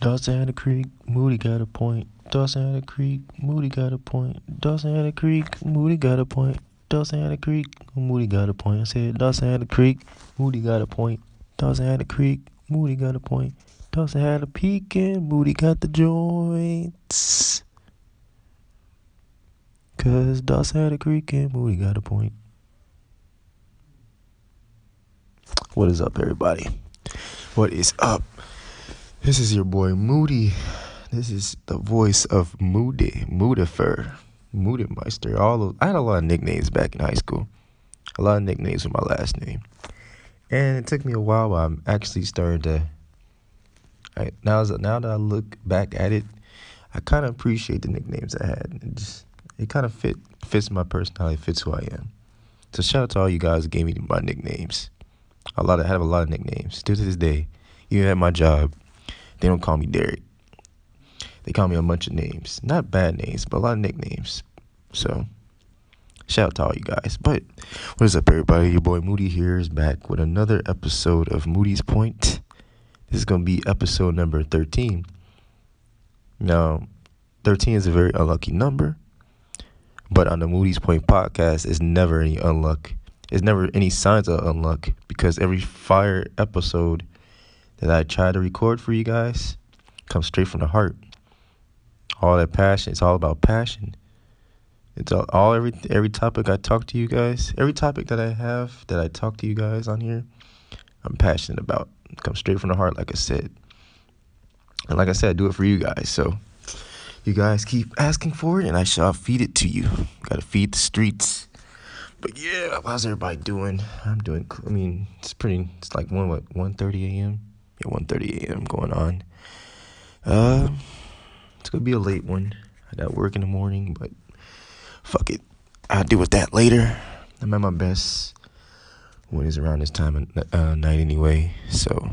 Dawson had a creek, Moody got a point. Dawson had a creek, Moody got a point. Dawson had a creek, Moody got a point. Dawson had a creek, Moody got a point. I said Dawson had a creek, Moody got a point. Dawson had a creek, Moody got a point. Dawson had a peak and Moody got the joints. Cause Dawson had a creek and Moody got a point. What is up, everybody? What is up? This is your boy Moody. This is the voice of Moody, Moodifer, Moodymeister. All of, I had a lot of nicknames back in high school. A lot of nicknames with my last name, and it took me a while. But I'm actually starting to. I, now, now that I look back at it, I kind of appreciate the nicknames I had. It it kind of fit fits my personality, fits who I am. So shout out to all you guys who gave me my nicknames. A lot of I have a lot of nicknames still to this day. Even at my job, they don't call me Derek. They call me a bunch of names. Not bad names, but a lot of nicknames. So, shout out to all you guys. But, what is up, everybody? Your boy Moody here is back with another episode of Moody's Point. This is going to be episode number 13. Now, 13 is a very unlucky number. But on the Moody's Point podcast, it's never any unluck. It's never any signs of unluck because every fire episode that I try to record for you guys comes straight from the heart. All that passion. It's all about passion. It's all, all every every topic I talk to you guys, every topic that I have that I talk to you guys on here, I'm passionate about. It comes straight from the heart, like I said. And like I said, I do it for you guys. So you guys keep asking for it, and I shall feed it to you. Gotta feed the streets. But yeah, how's everybody doing? I'm doing. I mean, it's pretty. It's like one what one thirty a.m. Yeah, 1.30 a.m. going on. Uh, it's gonna be a late one. I got work in the morning, but fuck it. I'll deal with that later. I'm at my best when it's around this time of uh, night anyway. So,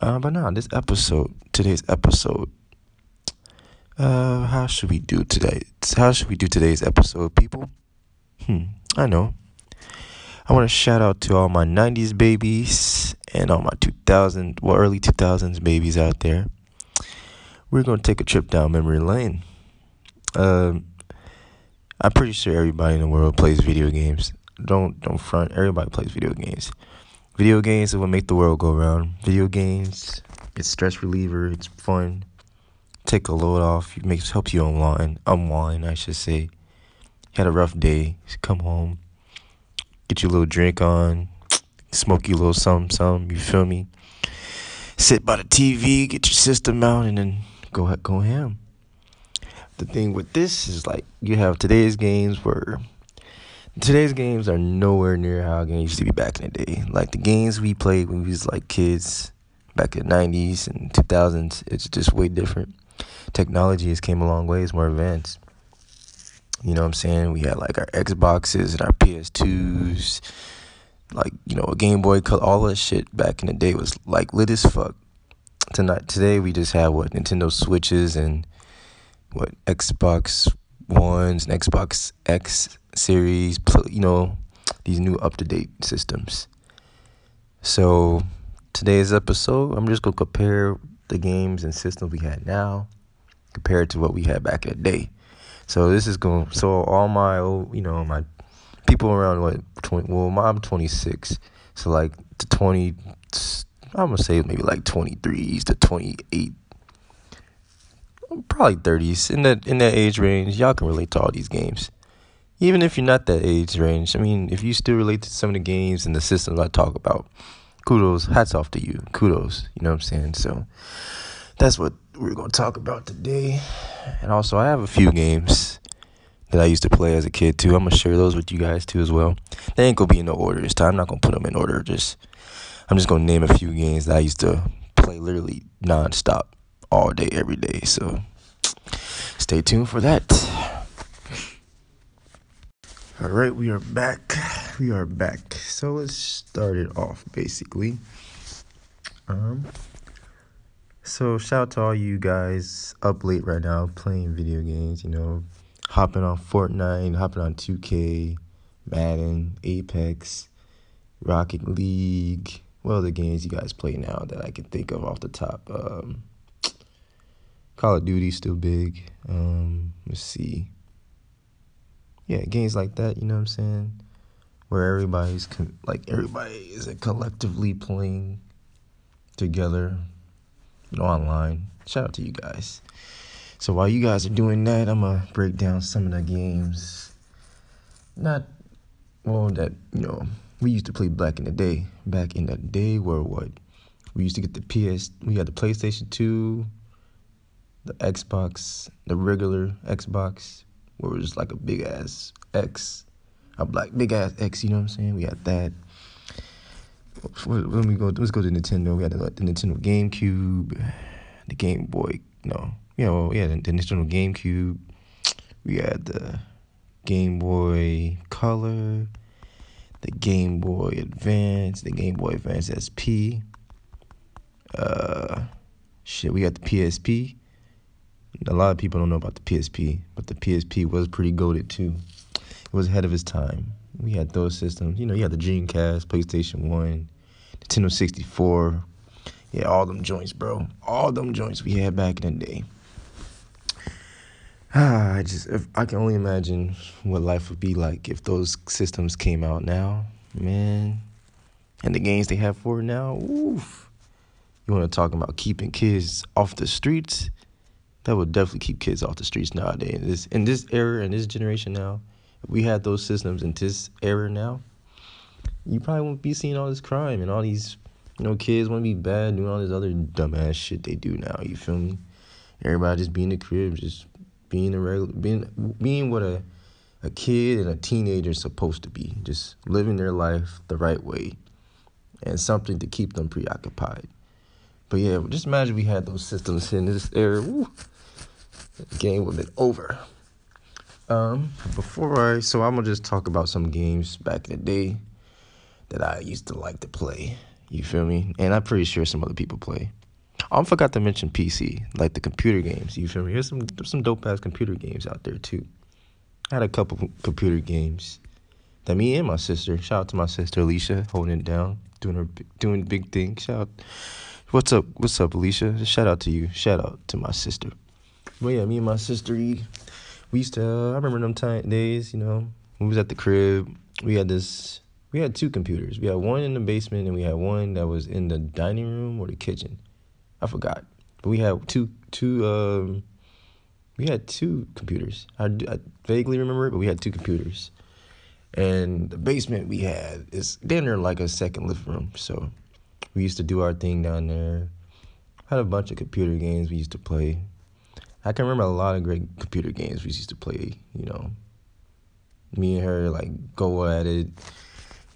uh, but now this episode, today's episode. Uh, how should we do today? How should we do today's episode, people? Hmm, I know. I want to shout out to all my 90s babies and all my 2000, well, early 2000s babies out there. We're going to take a trip down memory lane. Um, I'm pretty sure everybody in the world plays video games. Don't don't front. Everybody plays video games. Video games are what make the world go round. Video games, it's stress reliever. It's fun. Take a load off. It makes helps you unwind. Unwind, I should say. had a rough day. Come home get you a little drink on, smoke you a little something, something. You feel me? Sit by the TV, get your system out, and then go go ham. The thing with this is like you have today's games where today's games are nowhere near how games used to be back in the day. Like the games we played when we was like kids back in the 90s and 2000s, it's just way different. Technology has came a long way. It's more advanced. You know what I'm saying? We had like our Xboxes and our PS2s, like, you know, a Game Boy Color, all that shit back in the day was like lit as fuck. Tonight, today we just have what Nintendo Switches and what Xbox Ones and Xbox X series, you know, these new up to date systems. So, today's episode, I'm just gonna compare the games and systems we had now compared to what we had back in the day. So this is going. So all my old, you know, my people around what twenty. Well, I'm 26. So like the 20. I'm gonna say maybe like 23s to 28. Probably 30s in that in that age range. Y'all can relate to all these games. Even if you're not that age range, I mean, if you still relate to some of the games and the systems I talk about, kudos, hats off to you. Kudos, you know what I'm saying? So that's what we're going to talk about today. And also, I have a few games that I used to play as a kid too. I'm going to share those with you guys too as well. They ain't going to be in no order this time. I'm not going to put them in order. Just I'm just going to name a few games that I used to play literally nonstop all day every day. So stay tuned for that. All right, we are back. We are back. So let's start it off basically. Um so shout out to all you guys up late right now playing video games, you know, hopping on Fortnite, hopping on 2K, Madden, Apex, Rocket League, what other games you guys play now that I can think of off the top? Um, Call of Duty still big. Um, let's see. Yeah, games like that. You know what I'm saying? Where everybody's con- like everybody is collectively playing together, online. Shout out to you guys. So while you guys are doing that, I'm gonna break down some of the games. Not well that you know we used to play back in the day. Back in the day, where what we used to get the PS, we had the PlayStation Two, the Xbox, the regular Xbox, where it was like a big ass X, a black big ass X. You know what I'm saying? We had that. Let me go. Let's go to Nintendo. We had the, the Nintendo GameCube, the Game Boy. No, you know, yeah, the, the Nintendo GameCube. We had the Game Boy Color, the Game Boy Advance, the Game Boy Advance SP. Uh, shit, we got the PSP. A lot of people don't know about the PSP, but the PSP was pretty goaded too. It was ahead of its time. We had those systems. You know, you had the Dreamcast, PlayStation 1, Nintendo 64. Yeah, all them joints, bro. All them joints we had back in the day. Ah, I just if I can only imagine what life would be like if those systems came out now, man. And the games they have for now, oof. You want to talk about keeping kids off the streets? That would definitely keep kids off the streets nowadays. This in this era in this generation now, we had those systems in this era now, you probably won't be seeing all this crime and all these, you know, kids want to be bad doing all this other dumbass shit they do now. You feel me? Everybody just being in the crib, just being a regular, being being what a a kid and a teenager is supposed to be, just living their life the right way, and something to keep them preoccupied. But yeah, just imagine we had those systems in this era. The game would have been over. Um, before I, so I'm gonna just talk about some games back in the day that I used to like to play. You feel me? And I'm pretty sure some other people play. I forgot to mention PC, like the computer games. You feel me? There's some there's some dope ass computer games out there too. I had a couple computer games that me and my sister. Shout out to my sister Alicia, holding it down, doing her doing big things. Shout, out. what's up? What's up, Alicia? Shout out to you. Shout out to my sister. But yeah, me and my sister, we used to. I remember them time days. You know, we was at the crib. We had this. We had two computers. We had one in the basement, and we had one that was in the dining room or the kitchen. I forgot. But we had two two um we had two computers. I, I vaguely remember it, but we had two computers. And the basement we had is down there like a second living room. So we used to do our thing down there. Had a bunch of computer games we used to play. I can remember a lot of great computer games we used to play, you know. Me and her like go at it.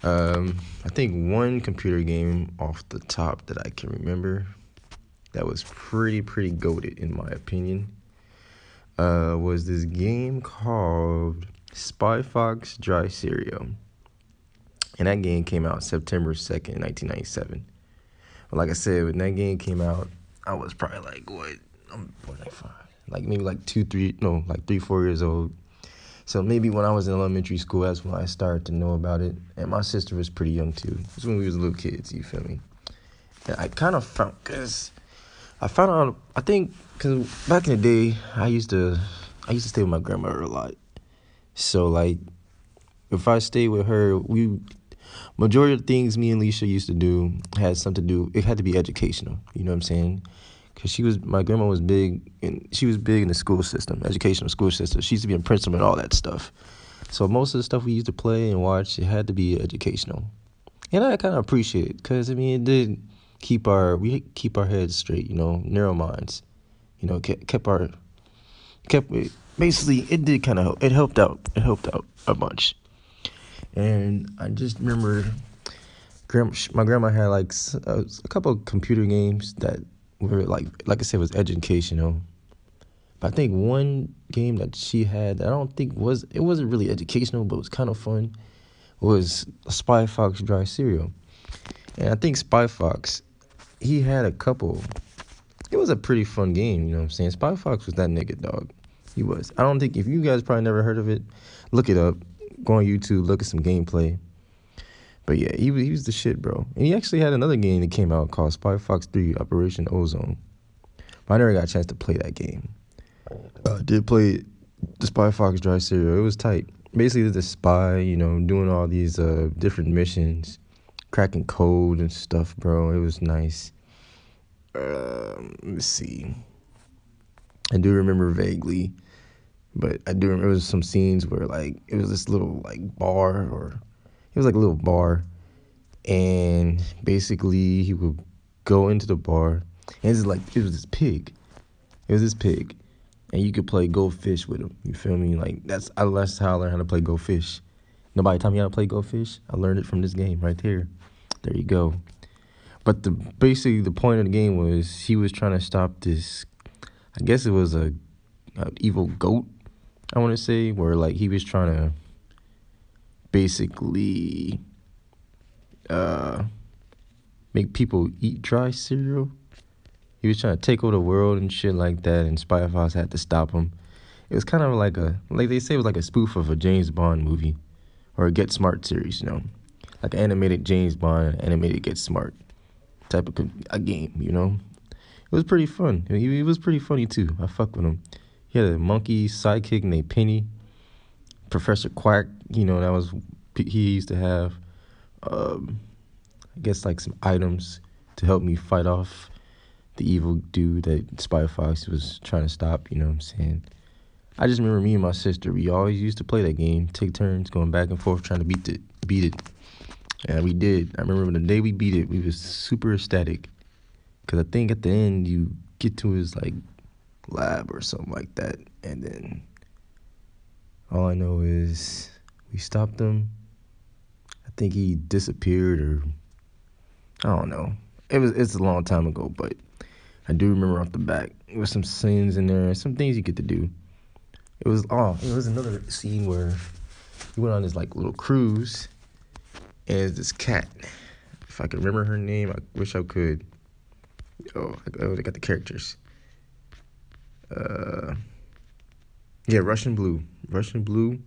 Um, I think one computer game off the top that I can remember that was pretty pretty goaded in my opinion uh, was this game called Spy Fox Dry Cereal. And that game came out September 2nd, 1997. But like I said, when that game came out, I was probably like, what? I'm like. Like maybe like two, three, no, like three, four years old. So maybe when I was in elementary school, that's when I started to know about it. And my sister was pretty young too. It was when we was little kids, you feel me? And I kind of felt, because I found out. I think because back in the day, I used to I used to stay with my grandmother a lot. So like, if I stayed with her, we majority of things me and Leisha used to do had something to do. It had to be educational. You know what I'm saying? Cause she was my grandma was big and she was big in the school system, educational school system. She used to be a principal and all that stuff. So most of the stuff we used to play and watch, it had to be educational, and I kind of appreciate it because I mean it did keep our we keep our heads straight, you know, narrow minds. You know, kept, our kept basically it did kind of help. it helped out. It helped out a bunch. And I just remember my grandma had like a, a couple of computer games that were like like I said was educational. But I think one game that she had that I don't think was it wasn't really educational, but it was kind of fun. Was Spy Fox Dry Cereal, and I think Spy Fox he had a couple. It was a pretty fun game, you know what I'm saying? Spy Fox was that nigga, dog. He was. I don't think if you guys probably never heard of it, look it up. Go on YouTube, look at some gameplay. But yeah, he was he was the shit, bro. And he actually had another game that came out called Spy Fox Three: Operation Ozone. But I never got a chance to play that game. I did play the Spy Fox Dry Cereal. It was tight. Basically, the spy, you know, doing all these uh, different missions, cracking code and stuff, bro. It was nice. Um, let's see. I do remember vaguely, but I do remember some scenes where like it was this little like bar or it was like a little bar, and basically he would go into the bar, and it's like it was this pig. It was this pig, and you could play go fish with him. You feel me? Like that's I that's how I learned how to play go fish. Nobody taught me how to play go fish. I learned it from this game right there. There you go. But the basically the point of the game was he was trying to stop this. I guess it was a, a evil goat. I want to say where like he was trying to basically uh make people eat dry cereal. He was trying to take over the world and shit like that, and Spy had to stop him. It was kind of like a like they say it was like a spoof of a James Bond movie or a Get Smart series, you know, like an animated James Bond, animated Get Smart type of a game, you know. It was pretty fun. He, he was pretty funny too. I fuck with him. He had a monkey sidekick named Penny. Professor Quack, you know, that was he used to have. Um, I guess like some items to help me fight off the evil dude that Spy Fox was trying to stop. You know what I'm saying? I just remember me and my sister. We always used to play that game, take turns going back and forth trying to beat it, beat it. And we did. I remember the day we beat it, we was super ecstatic. Cause I think at the end you get to his like lab or something like that, and then all I know is we stopped him. I think he disappeared or I don't know. It was it's a long time ago, but I do remember off the back. There was some scenes in there, some things you get to do. It was oh, it was another scene where he went on this like little cruise and this cat. If I could remember her name, I wish I could. Oh, I, I got the characters. Uh, yeah, Russian Blue. Russian Blue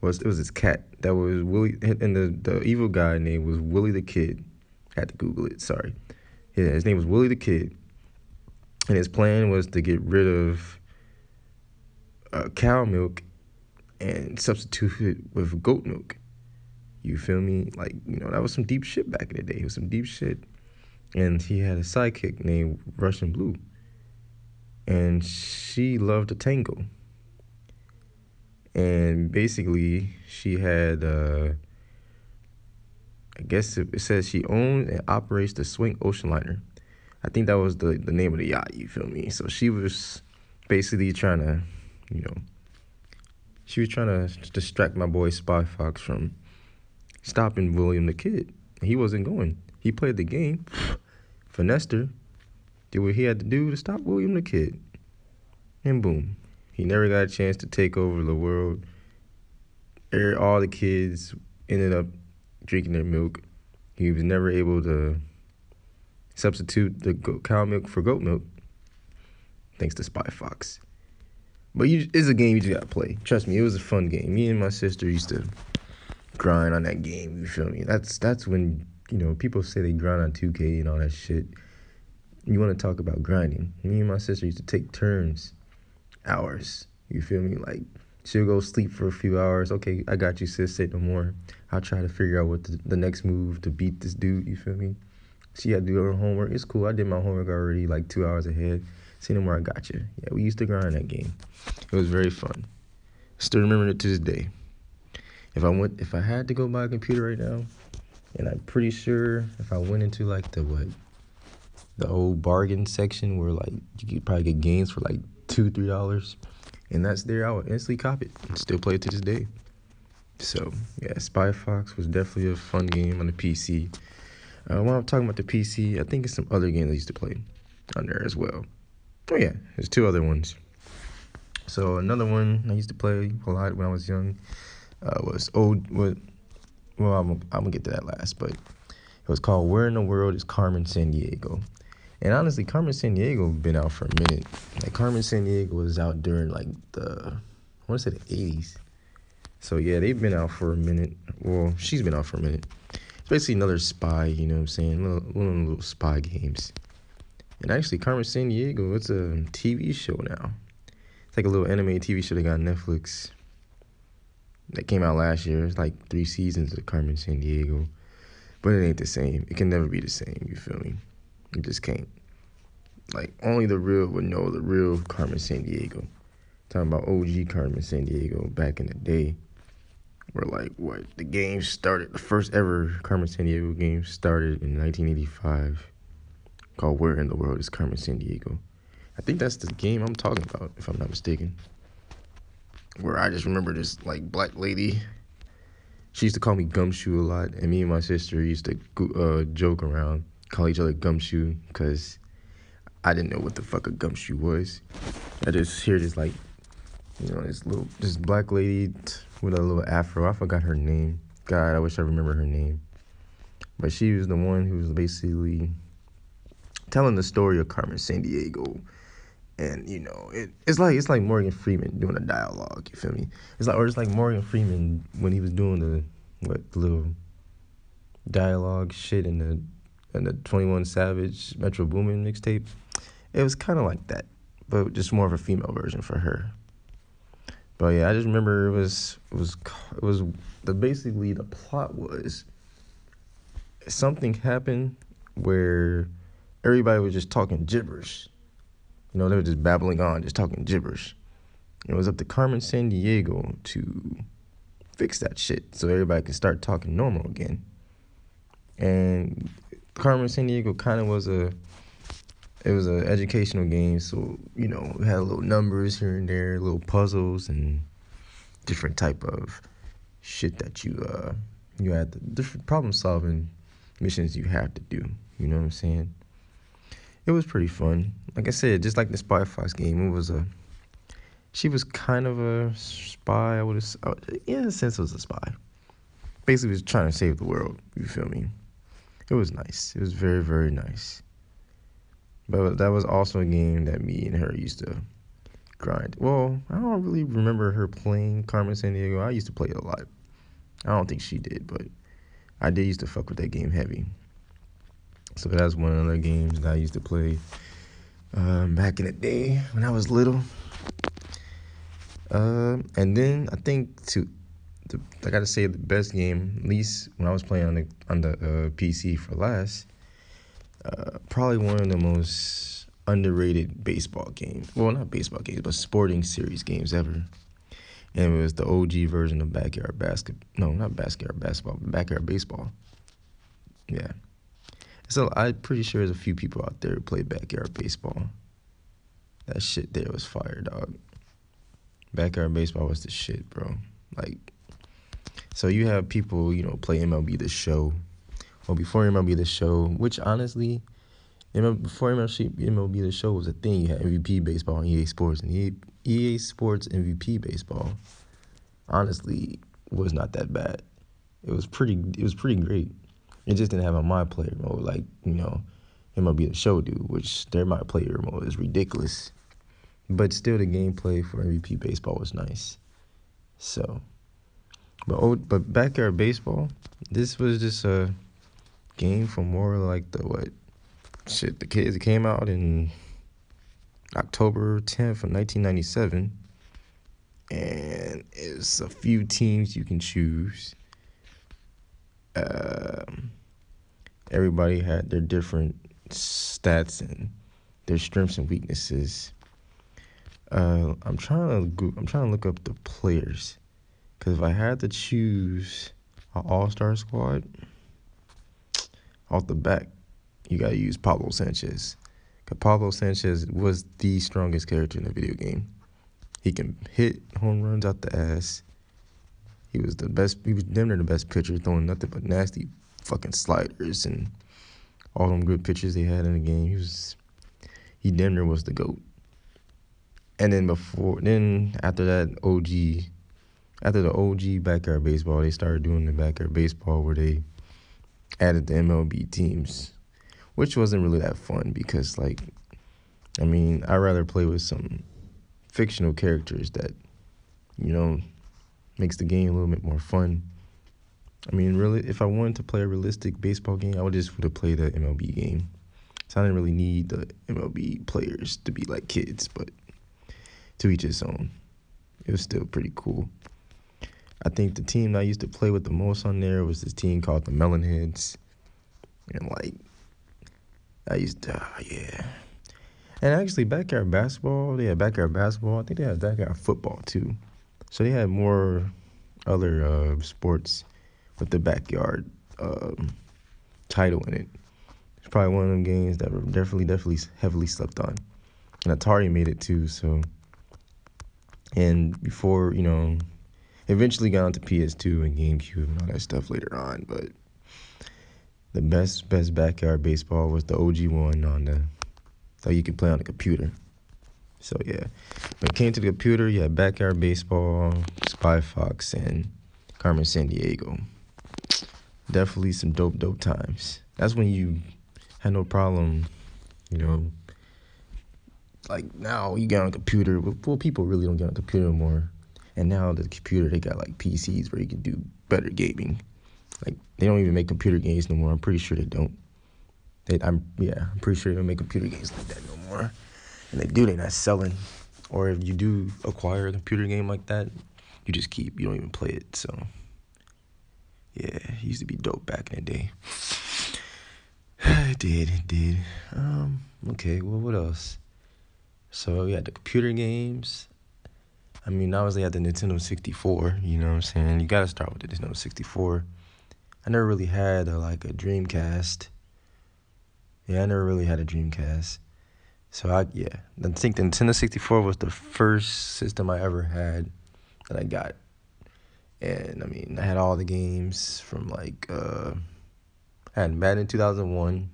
was it was his cat that was Willie, and the the evil guy name was Willie the Kid. I had to Google it. Sorry. Yeah, his name was Willie the Kid, and his plan was to get rid of uh, cow milk and substitute it with goat milk. You feel me? Like, you know, that was some deep shit back in the day. It was some deep shit. And he had a sidekick named Russian Blue. And she loved to tango. And basically, she had, uh, I guess it, says she owns and operates the Swing Ocean Liner. I think that was the, the name of the yacht, you feel me? So she was basically trying to, you know, she was trying to distract my boy Spy Fox from stopping William the Kid. He wasn't going. He played the game, finessed her, did what he had to do to stop William the Kid. And boom, he never got a chance to take over the world. Er, all the kids ended up drinking their milk. He was never able to substitute the cow milk for goat milk, thanks to Spy Fox. But you, it's a game you just gotta play. Trust me, it was a fun game. Me and my sister used to grind on that game. You feel me? That's that's when you know people say they grind on 2K and all that shit. You want to talk about grinding? Me and my sister used to take turns, hours. You feel me? Like she'll go sleep for a few hours. Okay, I got you, sis. Say no more. I'll try to figure out what the, the next move to beat this dude. You feel me? She had to do her homework. It's cool. I did my homework already, like two hours ahead. See no more. I got you. Yeah, we used to grind that game. It was very fun. Still remember it to this day. If I went, if I had to go buy a computer right now, and I'm pretty sure if I went into like the what, the old bargain section where like you could probably get games for like two, three dollars, and that's there, I would instantly cop it and still play it to this day. So yeah, Spy Fox was definitely a fun game on the PC. Uh, I'm talking about the PC, I think it's some other games I used to play on there as well. Oh yeah, there's two other ones. So another one I used to play a lot when I was young uh, was old. What? Well, I'm I'm gonna get to that last, but it was called "Where in the World Is Carmen Sandiego?" And honestly, Carmen Sandiego been out for a minute. Like Carmen Sandiego was out during like the I want to say the '80s. So yeah, they've been out for a minute. Well, she's been out for a minute. It's basically another spy. You know what I'm saying? Little, the little spy games. And actually, Carmen Sandiego, it's a TV show now. It's like a little anime TV show they got on Netflix. That came out last year. It's like three seasons of Carmen Sandiego. But it ain't the same. It can never be the same, you feel me? You just can't. Like, only the real would know the real Carmen Sandiego. Talking about OG Carmen Sandiego back in the day. Where, like, what? The game started, the first ever Carmen Sandiego game started in 1985 called Where in the World is Carmen Sandiego. I think that's the game I'm talking about, if I'm not mistaken. Where I just remember this like black lady. She used to call me Gumshoe a lot, and me and my sister used to uh, joke around, call each other Gumshoe, because I didn't know what the fuck a gumshoe was. I just hear this like, you know, this little this black lady with a little afro. I forgot her name. God, I wish I remember her name. But she was the one who was basically telling the story of Carmen Sandiego. And you know, it, it's like it's like Morgan Freeman doing a dialogue. You feel me? It's like or it's like Morgan Freeman when he was doing the what the little dialogue shit in the in the Twenty One Savage Metro Boomin mixtape. It was kind of like that, but just more of a female version for her. But yeah, I just remember it was it was it was the basically the plot was something happened where everybody was just talking gibberish. You know, they were just babbling on, just talking gibberish. It was up to Carmen Sandiego to fix that shit so everybody could start talking normal again. And Carmen Sandiego kind of was a it was an educational game, so you know, had little numbers here and there, little puzzles and different type of shit that you uh you had the different problem solving missions you have to do. You know what I'm saying? it was pretty fun. Like I said, just like the Spy Fox game, it was a. She was kind of a spy. I would have, uh, in a sense, it was a spy. Basically, was trying to save the world. You feel me? It was nice. It was very, very nice. But that was also a game that me and her used to grind. Well, I don't really remember her playing Carmen Sandiego. I used to play it a lot. I don't think she did, but I did used to fuck with that game heavy. So that's one of the games that I used to play um, back in the day when I was little. Uh, and then I think to, the, I gotta say the best game, at least when I was playing on the on the uh, PC for last, uh, probably one of the most underrated baseball games. Well, not baseball games, but sporting series games ever. And it was the OG version of backyard basket. No, not backyard basketball, backyard baseball. Yeah. So I'm pretty sure there's a few people out there who play backyard baseball. That shit there was fire, dog. Backyard baseball was the shit, bro. Like, so you have people, you know, play MLB the Show. Well, before MLB the Show, which honestly, before MLB, MLB the Show was a thing. You had MVP baseball and EA Sports, and EA, EA Sports MVP baseball, honestly, was not that bad. It was pretty. It was pretty great. It just didn't have a my player mode like, you know, MLB the show do, which their my player mode is ridiculous. But still the gameplay for MVP baseball was nice. So but oh, but backyard baseball, this was just a game for more like the what shit the kids it came out in October 10th of 1997 and it's a few teams you can choose. Um, everybody had their different stats and their strengths and weaknesses. Uh, I'm trying to I'm trying to look up the players, because if I had to choose an All Star squad off the back, you gotta use Pablo Sanchez. Cause Pablo Sanchez was the strongest character in the video game. He can hit home runs out the ass. He was the best. He was damn near the best pitcher, throwing nothing but nasty fucking sliders and all them good pitches they had in the game. He was he damn near was the goat. And then before then after that OG after the OG backyard baseball, they started doing the backyard baseball where they added the MLB teams, which wasn't really that fun because like I mean, I'd rather play with some fictional characters that you know makes the game a little bit more fun. I mean, really, if I wanted to play a realistic baseball game, I would just would have played the MLB game. So I didn't really need the MLB players to be like kids, but to each his own. It was still pretty cool. I think the team I used to play with the most on there was this team called the Melonheads. And like, I used to, uh, yeah. And actually, backyard basketball, they had backyard basketball. I think they had backyard football too. So they had more other uh, sports with the backyard um, title in it. It's probably one of them games that were definitely, definitely heavily slept on. And Atari made it too, so. And before, you know, eventually got onto PS2 and GameCube and all that stuff later on, but the best best backyard baseball was the OG one on the so you could play on the computer. So yeah, when it came to the computer, you had backyard baseball, Spy Fox, and Carmen Sandiego. Definitely some dope dope times. That's when you had no problem, you know. Like now, you get on a computer. Well, people really don't get on a computer anymore. And now the computer, they got like PCs where you can do better gaming. Like they don't even make computer games no more. I'm pretty sure they don't. They, I'm yeah, I'm pretty sure they don't make computer games like that no more. And they do, they're not selling. Or if you do acquire a computer game like that, you just keep. You don't even play it. So yeah, it used to be dope back in the day. it did, it did. Um, okay, well, what else? So we had the computer games. I mean, obviously, had the Nintendo 64. You know what I'm saying? You gotta start with the Nintendo 64. I never really had a, like a Dreamcast. Yeah, I never really had a Dreamcast. So I yeah, I think the Nintendo 64 was the first system I ever had that I got. And I mean, I had all the games from like uh I had Madden 2001.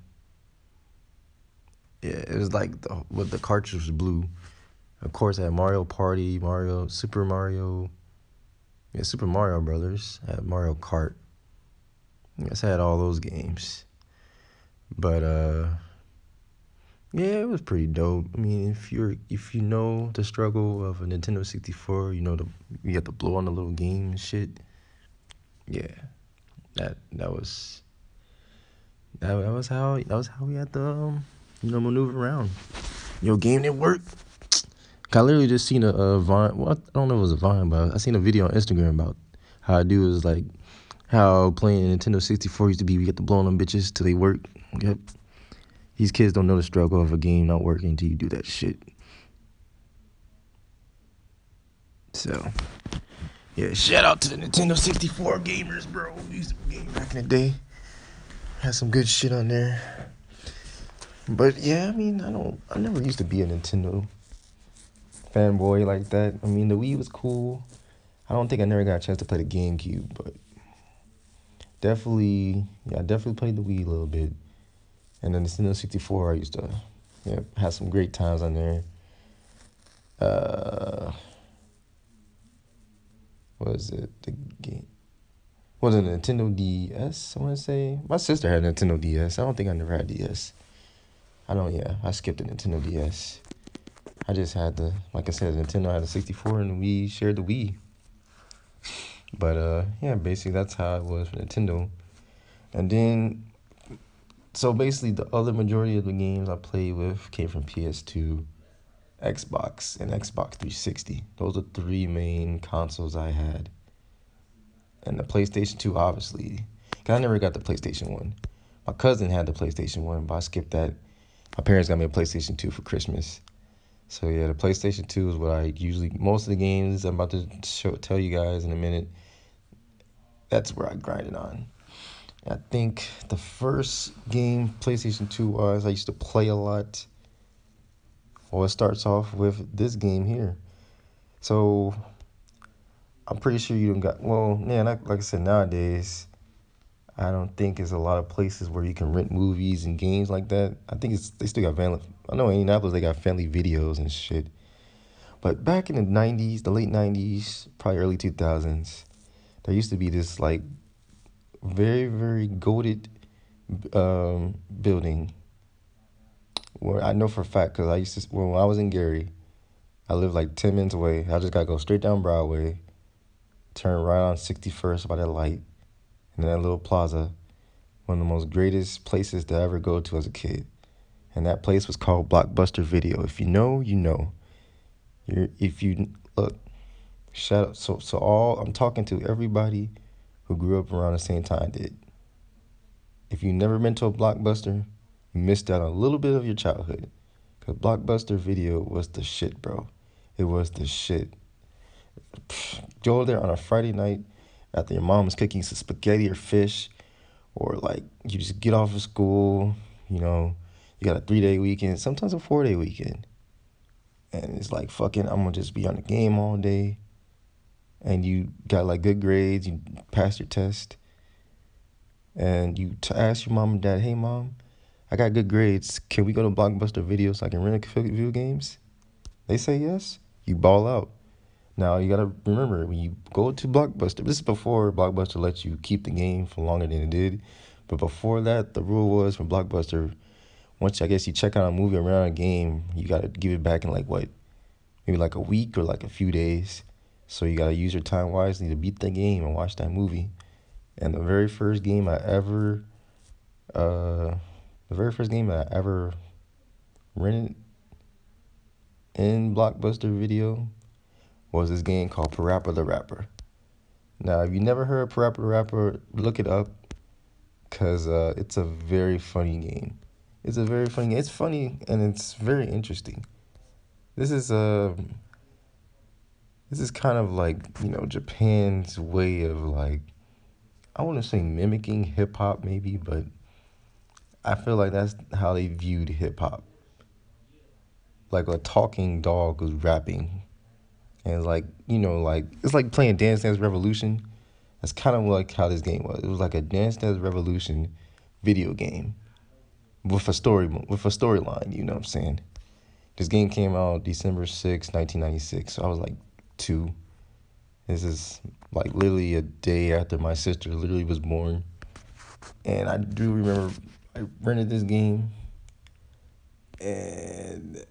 Yeah, it was like the with the cartridge was blue. Of course, had Mario Party, Mario Super Mario, yeah, Super Mario Brothers. Had Mario Kart. Yes, I had all those games. But uh yeah, it was pretty dope. I mean, if you're if you know the struggle of a Nintendo 64, you know the you have to blow on the little game and shit. Yeah. That that was that, that was how that was how we had to um, you know maneuver around. Your game didn't work. I literally just seen a, a vine. Well, I don't know if it was a vine, but I seen a video on Instagram about how I do is like how playing Nintendo 64 used to be. We get to blow on them bitches till they work. Yep. These kids don't know the struggle of a game not working until you do that shit. So, yeah, shout out to the Nintendo 64 gamers, bro. We used to game back in the day. Had some good shit on there. But yeah, I mean, I don't. I never used to be a Nintendo fanboy like that. I mean, the Wii was cool. I don't think I never got a chance to play the GameCube, but definitely, yeah, I definitely played the Wii a little bit. And then the Nintendo 64, I used to, yeah, have some great times on there. Uh, was it? The game. Was it Nintendo DS? I want to say my sister had Nintendo DS. I don't think I never had DS. I don't. Yeah, I skipped the Nintendo DS. I just had the, like I said, Nintendo had a 64 and we shared the Wii. But uh, yeah, basically that's how it was for Nintendo. And then, so basically the other majority of the games I played with came from PS2, Xbox, and Xbox 360. Those are three main consoles I had. And the PlayStation 2, obviously. Cause I never got the PlayStation 1. My cousin had the PlayStation 1, but I skipped that. My parents got me a PlayStation 2 for Christmas. So yeah, the PlayStation 2 is what I usually most of the games I'm about to show tell you guys in a minute. That's where I grinded on. I think the first game PlayStation 2 was I used to play a lot. Well, it starts off with this game here. So I'm pretty sure you don't got well, yeah, like I said nowadays I don't think there's a lot of places where you can rent movies and games like that. I think it's they still got family. I know in Indianapolis they got family videos and shit. But back in the '90s, the late '90s, probably early 2000s, there used to be this like very very goaded um, building where I know for a fact because I used to when I was in Gary, I lived like ten minutes away. I just gotta go straight down Broadway, turn right on 61st by that light in that little plaza, one of the most greatest places to ever go to as a kid. And that place was called Blockbuster Video. If you know, you know. You're, if you look, shout out. So, so all I'm talking to everybody who grew up around the same time did. If you never been to a Blockbuster, you missed out on a little bit of your childhood. Cause Blockbuster Video was the shit, bro. It was the shit. Go there on a Friday night after your mom's cooking some spaghetti or fish, or like you just get off of school, you know, you got a three day weekend, sometimes a four day weekend. And it's like fucking I'm gonna just be on the game all day. And you got like good grades, you passed your test. And you to ask your mom and dad, hey mom, I got good grades. Can we go to Blockbuster Video so I can rent a few video games? They say yes. You ball out. Now you gotta remember when you go to Blockbuster. This is before Blockbuster lets you keep the game for longer than it did. But before that, the rule was for Blockbuster, once I guess you check out a movie around a game, you gotta give it back in like what, maybe like a week or like a few days. So you gotta use your time wisely to beat the game and watch that movie. And the very first game I ever, uh, the very first game I ever rented in Blockbuster Video was this game called Parappa the Rapper. Now, if you never heard Parappa the Rapper, look it up because uh, it's a very funny game. It's a very funny. It's funny and it's very interesting. This is a. Uh, this is kind of like you know Japan's way of like I want to say mimicking hip hop maybe, but I feel like that's how they viewed hip hop. Like a talking dog was rapping and like you know like it's like playing Dance Dance Revolution. That's kind of like how this game was. It was like a Dance Dance Revolution video game with a story with a storyline. You know what I'm saying? This game came out December 6, 1996. So I was like two. This is like literally a day after my sister literally was born. And I do remember I rented this game and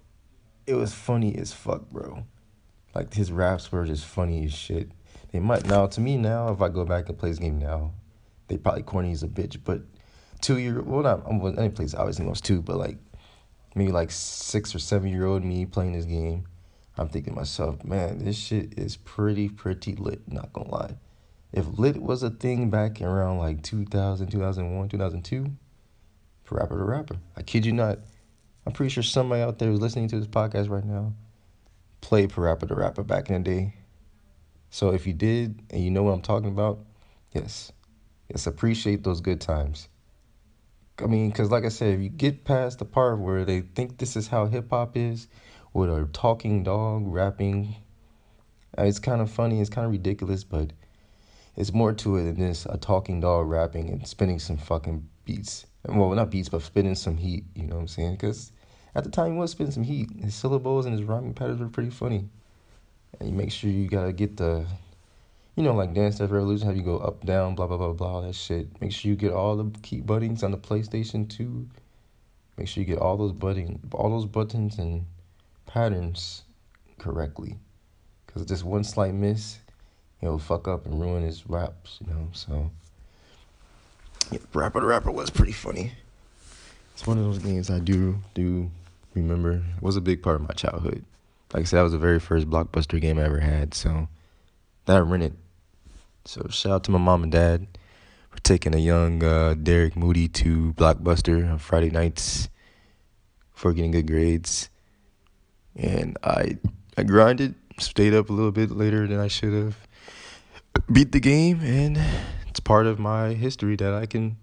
it was funny as fuck, bro. Like his raps were just funny as shit. They might now to me now if I go back and play this game now, they probably corny as a bitch. But two year well not I'm any place obviously was two, but like maybe like six or seven year old me playing this game, I'm thinking to myself, man, this shit is pretty pretty lit. Not gonna lie, if lit was a thing back around like 2000, 2001, 2002, Parappa the Rapper. I kid you not. I'm pretty sure somebody out there who's listening to this podcast right now played Parappa the Rapper back in the day. So if you did and you know what I'm talking about, yes, yes, appreciate those good times. I mean, because like I said, if you get past the part where they think this is how hip hop is, with a talking dog rapping, uh, it's kind of funny, it's kind of ridiculous, but it's more to it than this a talking dog rapping and spinning some fucking beats. Well, not beats, but spinning some heat, you know what I'm saying? Because at the time, he was spinning some heat. His syllables and his rhyming patterns were pretty funny. And you make sure you gotta get the, you know, like Dance Dance Revolution, how you go up, down, blah, blah, blah, blah, all that shit. Make sure you get all the key buttons on the PlayStation 2. Make sure you get all those button, all those buttons and patterns correctly. Because just one slight miss, he'll fuck up and ruin his raps, you know, so. Yeah, Parappa the Rapper was pretty funny. It's one of those games I do do remember It was a big part of my childhood. Like I said, that was the very first blockbuster game I ever had, so that I rented. So shout out to my mom and dad for taking a young uh, Derek Moody to Blockbuster on Friday nights for getting good grades, and I I grinded, stayed up a little bit later than I should have, beat the game, and it's part of my history that I can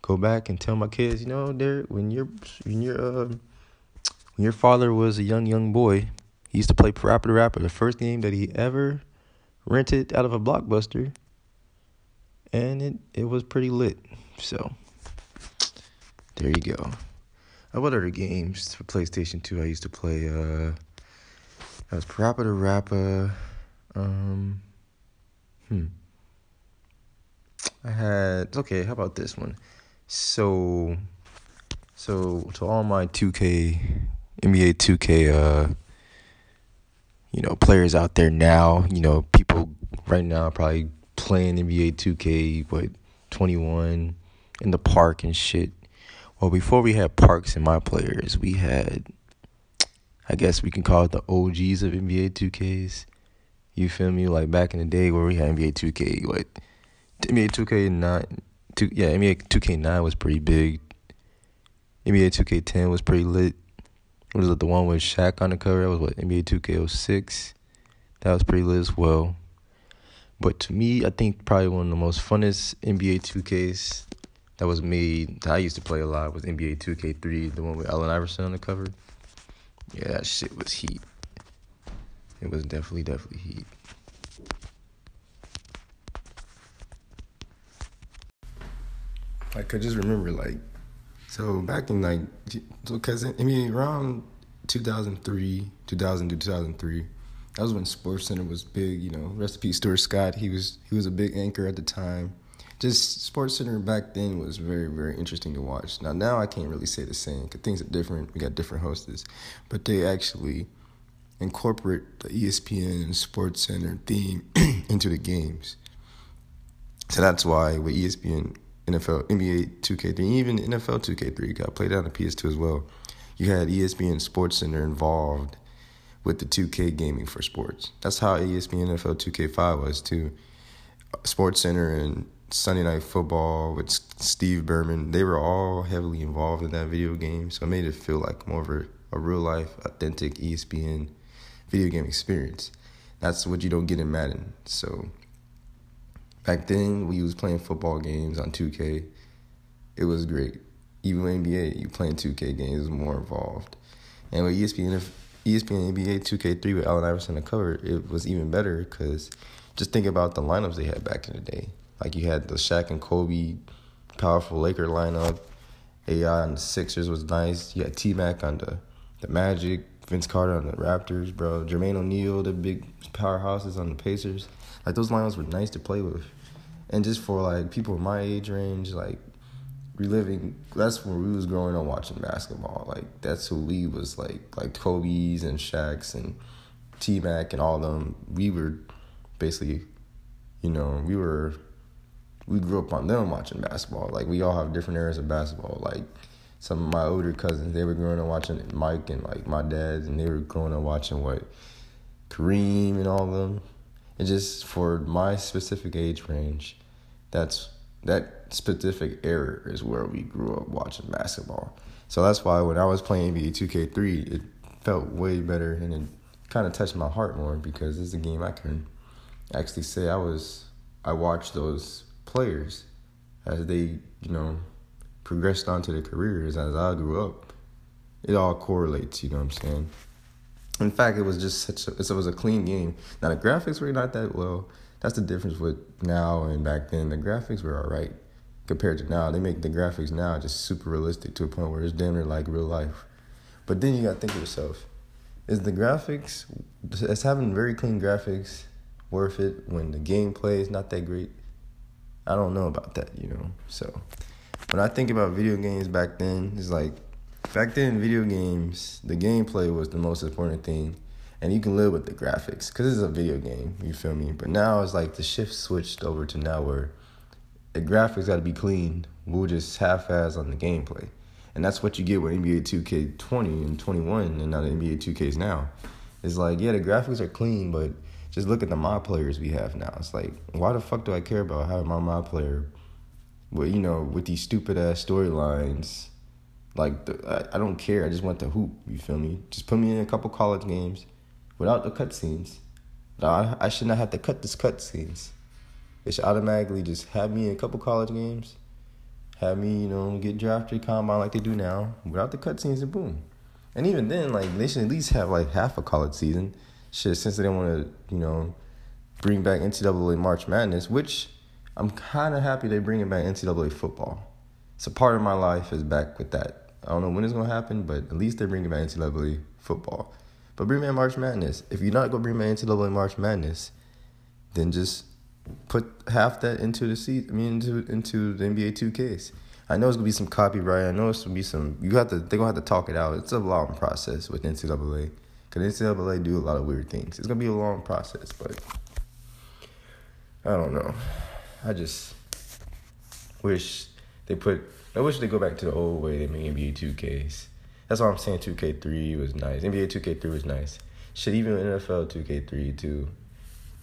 go back and tell my kids, you know, Derek, when your when your uh, when your father was a young young boy, he used to play Parappa the Rapper, the first game that he ever rented out of a blockbuster, and it it was pretty lit. So there you go. Uh, what other games for PlayStation Two? I used to play. Uh, that was Parappa the Rapper. Um, hmm. I had okay. How about this one? So, so to all my 2K, NBA 2K, uh, you know, players out there now, you know, people right now probably playing NBA 2K, but 21 in the park and shit. Well, before we had parks and my players, we had, I guess we can call it the OGs of NBA 2Ks. You feel me? Like back in the day where we had NBA 2K, what NBA 2K9, two, yeah, NBA 2K9 was pretty big. NBA 2K10 was pretty lit. It was the one with Shaq on the cover. That was what NBA 2K06. That was pretty lit as well. But to me, I think probably one of the most funnest NBA 2Ks that was made that I used to play a lot was NBA 2K3, the one with Allen Iverson on the cover. Yeah, that shit was heat. It was definitely, definitely heat. Like, I could just remember, like, so back in like, because I mean, around 2003, 2000 to 2003, that was when Sports Center was big. You know, recipe Stuart Scott. He was he was a big anchor at the time. Just Sports Center back then was very very interesting to watch. Now now I can't really say the same because things are different. We got different hosts, but they actually incorporate the ESPN and Sports Center theme into the games. So that's why with ESPN, NFL, NBA 2K3, even NFL 2K3 got played out on PS2 as well. You had ESPN Sports Center involved with the 2K gaming for sports. That's how ESPN NFL 2K5 was too. Sports Center and Sunday Night Football with Steve Berman, they were all heavily involved in that video game. So it made it feel like more of a, a real life, authentic ESPN video game experience. That's what you don't get in Madden. So back then, we was playing football games on 2K. It was great. Even with NBA, you playing 2K games was more involved. And with ESPN, ESPN NBA 2K3 with Allen Iverson on the cover, it was even better because just think about the lineups they had back in the day. Like you had the Shaq and Kobe powerful Laker lineup. AI on the Sixers was nice. You had T Mac on the the Magic. Vince Carter on the Raptors, bro. Jermaine O'Neal, the big powerhouses on the Pacers. Like those lineups were nice to play with, and just for like people my age range, like reliving. That's when we was growing up watching basketball. Like that's who we was like, like Kobe's and Shaq's and T Mac and all them. We were basically, you know, we were. We grew up on them watching basketball. Like we all have different eras of basketball. Like some of my older cousins, they were growing up watching Mike and like my dad, and they were growing up watching what Kareem and all of them. And just for my specific age range, that's that specific era is where we grew up watching basketball. So that's why when I was playing NBA 2K3, it felt way better and it kind of touched my heart more because it's a game I can actually say I was I watched those players as they, you know, progressed onto their careers as I grew up, it all correlates. You know what I'm saying? In fact, it was just such a, it was a clean game. Now the graphics were not that well. That's the difference with now and back then. The graphics were alright compared to now. They make the graphics now just super realistic to a point where it's damn near like real life. But then you gotta think of yourself: Is the graphics, is having very clean graphics, worth it when the gameplay is not that great? I don't know about that, you know. So when I think about video games back then, it's like back then video games, the gameplay was the most important thing, and you can live with the graphics because it's a video game. You feel me? But now it's like the shift switched over to now where the graphics got to be clean. We'll just half-ass on the gameplay, and that's what you get with NBA 2K20 and 21, and now the NBA 2Ks now. It's like yeah, the graphics are clean, but just look at the mod players we have now. It's like why the fuck do I care about having my mod player? Well, you know, with these stupid ass storylines, like the, I, don't care. I just want the hoop. You feel me? Just put me in a couple college games without the cutscenes. I, I should not have to cut this cutscenes. It should automatically just have me in a couple college games, have me, you know, get drafted combine like they do now, without the cutscenes and boom. And even then, like they should at least have like half a college season. Shit, since they don't want to, you know, bring back NCAA March Madness, which I'm kind of happy they bring it back NCAA football. So part of my life is back with that. I don't know when it's gonna happen, but at least they're bringing back NCAA football. But bring back March Madness. If you're not gonna bring back NCAA March Madness, then just put half that into the seat. I mean, into into the NBA 2Ks. I know it's gonna be some copyright. I know it's gonna be some. You have to. They're gonna have to talk it out. It's a long process with NCAA because NCAA do a lot of weird things. It's gonna be a long process, but I don't know. I just wish they put. I wish they go back to the old way they made NBA 2Ks. That's why I'm saying 2K3 was nice. NBA 2K3 was nice. Shit, even NFL 2K3 too.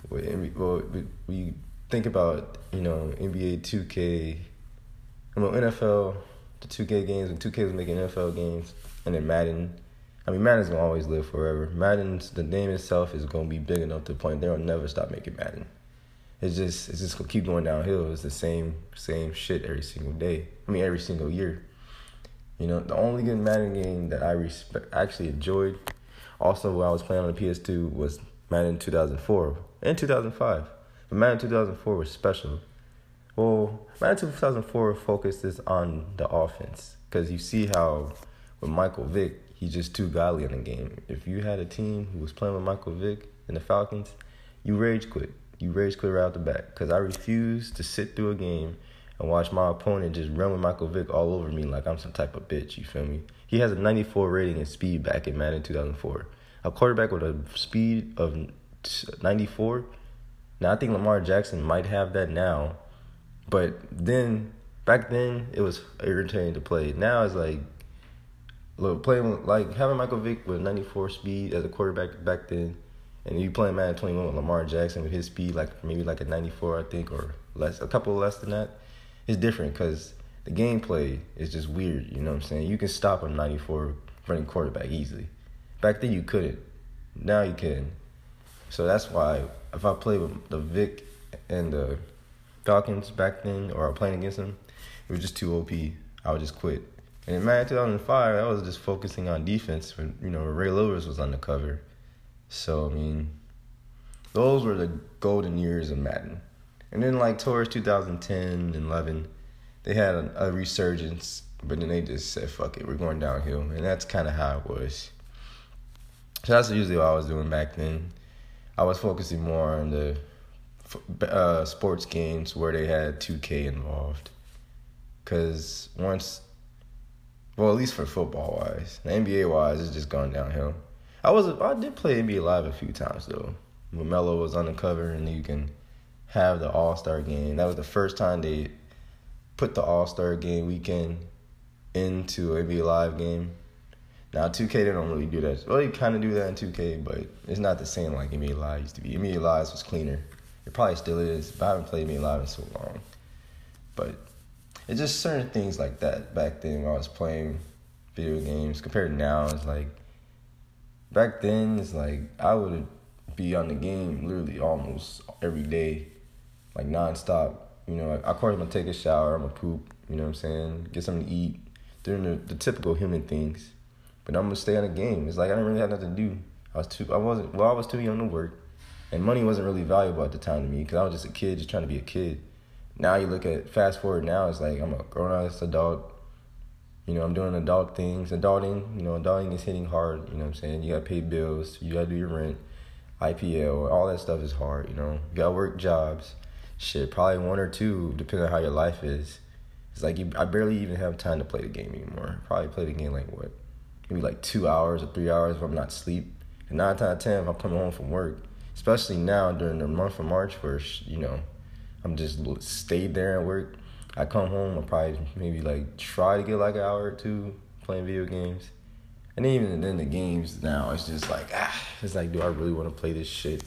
Well, we think about you know NBA 2K. I mean NFL, the 2K games and 2K was making NFL games, and then Madden. I mean Madden's gonna always live forever. Madden's the name itself is gonna be big enough to the point they'll never stop making Madden. It's just it's just gonna keep going downhill. It's the same same shit every single day. I mean every single year. You know, the only good Madden game that I respect actually enjoyed, also while I was playing on the PS2 was Madden 2004 and 2005. But Madden 2004 was special. Well, Madden 2004 focuses on the offense because you see how with Michael Vick, he's just too godly in the game. If you had a team who was playing with Michael Vick and the Falcons, you rage quit. You rage clear out the back because I refuse to sit through a game and watch my opponent just run with Michael Vick all over me like I'm some type of bitch. You feel me? He has a 94 rating in speed back in Madden 2004. A quarterback with a speed of 94. Now I think Lamar Jackson might have that now, but then back then it was irritating to play. Now it's like look playing like having Michael Vick with 94 speed as a quarterback back then, and you playing Madden 21 with Lamar Jackson with his speed like maybe like a 94 I think or less, a couple less than that it's different because the gameplay is just weird. You know what I'm saying? You can stop a 94 running quarterback easily. Back then you couldn't. Now you can. So that's why if I play with the Vic and the Falcons back then, or I'm playing against them, it was just too OP. I would just quit. And in Madden 2005, I was just focusing on defense when you know Ray Lewis was on the cover. So I mean, those were the golden years of Madden. And then like towards 2010 and 11, they had a, a resurgence, but then they just said, "Fuck it, we're going downhill," and that's kind of how it was. So that's usually what I was doing back then. I was focusing more on the uh, sports games where they had 2K involved, because once, well, at least for football wise, the NBA wise, it's just gone downhill. I was I did play NBA Live a few times though. When Melo was on the cover, and you can have the All Star game. That was the first time they put the All Star game weekend into a NBA Live game. Now 2K they don't really do that. Well, you kind of do that in 2K, but it's not the same like NBA Live used to be. NBA Live was cleaner. It probably still is, but I haven't played NBA Live in so long. But it's just certain things like that back then when I was playing video games compared to now. It's like back then it's like I would be on the game literally almost every day like nonstop. You know, of course I'm gonna take a shower, I'm gonna poop, you know what I'm saying, get something to eat, doing the, the typical human things. But I'm gonna stay on the game. It's like I didn't really have nothing to do. I was too, I wasn't, well, I was too young to work, and money wasn't really valuable at the time to me because I was just a kid, just trying to be a kid. Now you look at fast forward now, it's like I'm a grown ass adult. You know, I'm doing adult things. Adulting, you know, adulting is hitting hard. You know what I'm saying? You gotta pay bills. You gotta do your rent, IPL, all that stuff is hard. You know, you gotta work jobs shit, probably one or two, depending on how your life is. It's like you, I barely even have time to play the game anymore. Probably play the game like what, maybe like two hours or three hours if I'm not asleep. And nine out of ten, if I'm coming home from work, especially now during the month of March, where you know, I'm just stayed there at work. I come home, I probably maybe like try to get like an hour or two playing video games. And even then, the games now, it's just like, ah, it's like, do I really want to play this shit?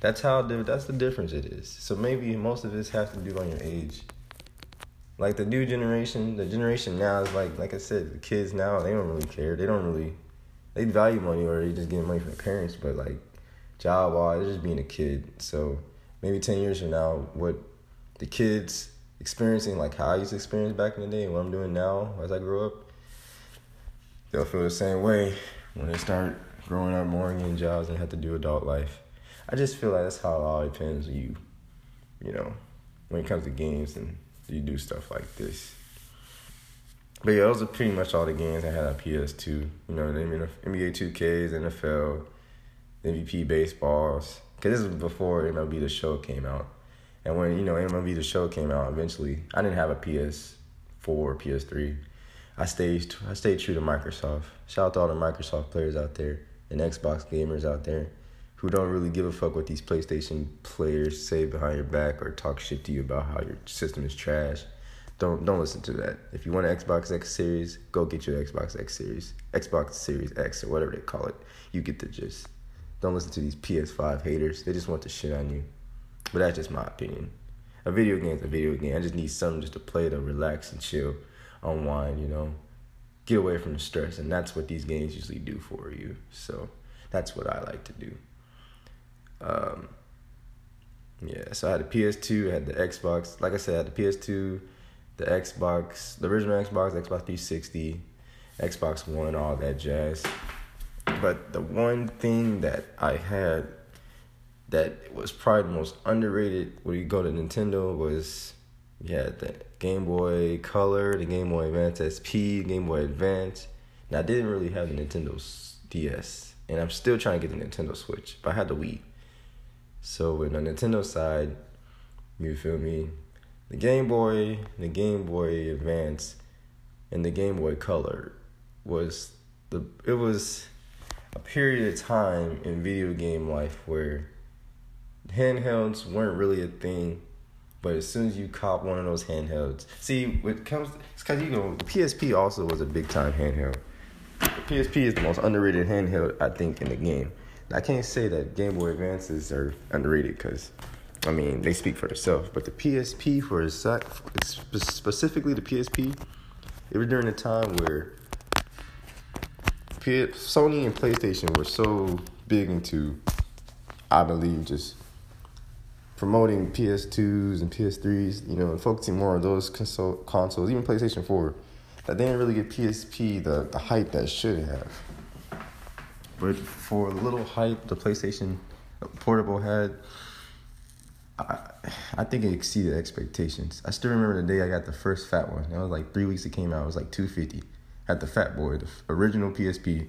That's how that's the difference it is. So maybe most of this has to do on your age. Like the new generation, the generation now is like like I said, the kids now they don't really care. They don't really they value money or they just getting money from their parents, but like job wise, just being a kid. So maybe ten years from now, what the kids experiencing like how I used to experience back in the day and what I'm doing now as I grow up, they'll feel the same way when they start growing up more and getting jobs and have to do adult life. I just feel like that's how it all depends on you, you know, when it comes to games and you do stuff like this. But yeah, those are pretty much all the games I had on PS2. You know, NBA 2Ks, NFL, MVP baseballs. Because this was before MLB The Show came out. And when, you know, MLB The Show came out eventually, I didn't have a PS4 or PS3. I stayed, I stayed true to Microsoft. Shout out to all the Microsoft players out there and Xbox gamers out there who don't really give a fuck what these PlayStation players say behind your back or talk shit to you about how your system is trash. don't don't listen to that. If you want an Xbox X Series, go get your Xbox X Series, Xbox Series X or whatever they call it. You get the gist. Don't listen to these PS5 haters. They just want to shit on you. But that's just my opinion. A video game is a video game. I just need something just to play to relax and chill, unwind. You know, get away from the stress, and that's what these games usually do for you. So that's what I like to do. Um, yeah, so I had the PS2, I had the Xbox. Like I said, I had the PS2, the Xbox, the original Xbox, Xbox 360, Xbox One, all that jazz. But the one thing that I had that was probably the most underrated when you go to Nintendo was yeah the Game Boy Color, the Game Boy Advance SP, Game Boy Advance. And I didn't really have the Nintendo DS, and I'm still trying to get the Nintendo Switch, but I had the Wii. So with the Nintendo side, you feel me? The Game Boy, the Game Boy Advance, and the Game Boy Color was the it was a period of time in video game life where handhelds weren't really a thing. But as soon as you cop one of those handhelds, see, what comes, it's because you know, PSP also was a big time handheld. PSP is the most underrated handheld, I think, in the game. I can't say that Game Boy Advances are underrated because, I mean, they speak for themselves. But the PSP, for a sec, specifically the PSP, it was during a time where Sony and PlayStation were so big into, I believe, just promoting PS2s and PS3s, you know, and focusing more on those console, consoles, even PlayStation 4, that they didn't really give PSP the, the hype that should have. But for a little hype the PlayStation Portable had, I, I think it exceeded expectations. I still remember the day I got the first fat one. It was like three weeks it came out. It was like two fifty. Had the Fat Boy, the original PSP.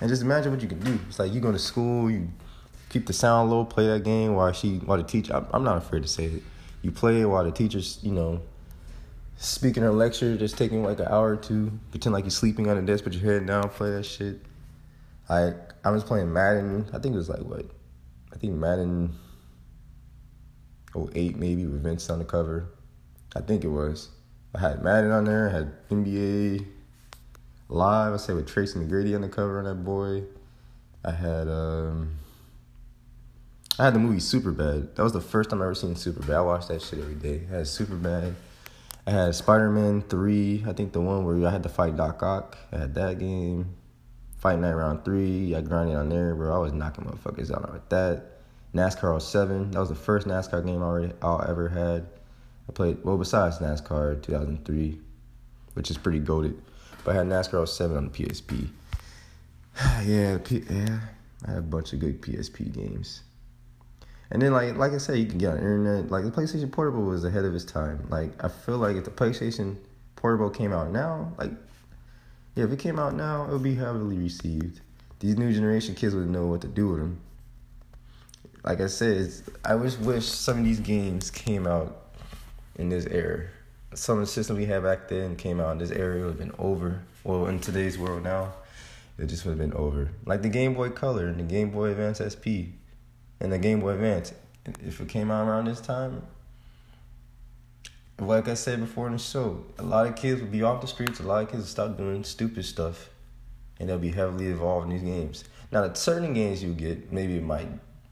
And just imagine what you can do. It's like you go to school, you keep the sound low, play that game while she while the teacher. I'm, I'm not afraid to say it. You play it while the teacher's, you know, speaking her lecture, just taking like an hour or two. Pretend like you're sleeping on the desk, put your head down, play that shit. I I was playing Madden. I think it was like what? I think Madden 08 maybe with Vince on the cover. I think it was. I had Madden on there. I had NBA Live. I say with Tracy McGrady on the cover on that boy. I had um. I had the movie Superbad. That was the first time I ever seen Superbad. I watched that shit every day. I had Superbad. I had Spider Man 3. I think the one where I had to fight Doc Ock. I had that game. Fight Night Round 3, I grinded on there, bro. I was knocking motherfuckers out with that. NASCAR 07, that was the first NASCAR game I, already, I ever had. I played, well, besides NASCAR 2003, which is pretty goaded. But I had NASCAR 07 on the PSP. yeah, P- yeah, I had a bunch of good PSP games. And then, like, like I said, you can get on the internet. Like the PlayStation Portable was ahead of its time. Like I feel like if the PlayStation Portable came out now, like yeah, if it came out now, it would be heavily received. These new generation kids would know what to do with them. Like I said, I just wish some of these games came out in this era. Some of the systems we had back then came out in this era, it would have been over. Well, in today's world now, it just would have been over. Like the Game Boy Color and the Game Boy Advance SP and the Game Boy Advance. If it came out around this time, like I said before in the show, a lot of kids will be off the streets. A lot of kids will stop doing stupid stuff, and they'll be heavily involved in these games. Now, the certain games you get, maybe it might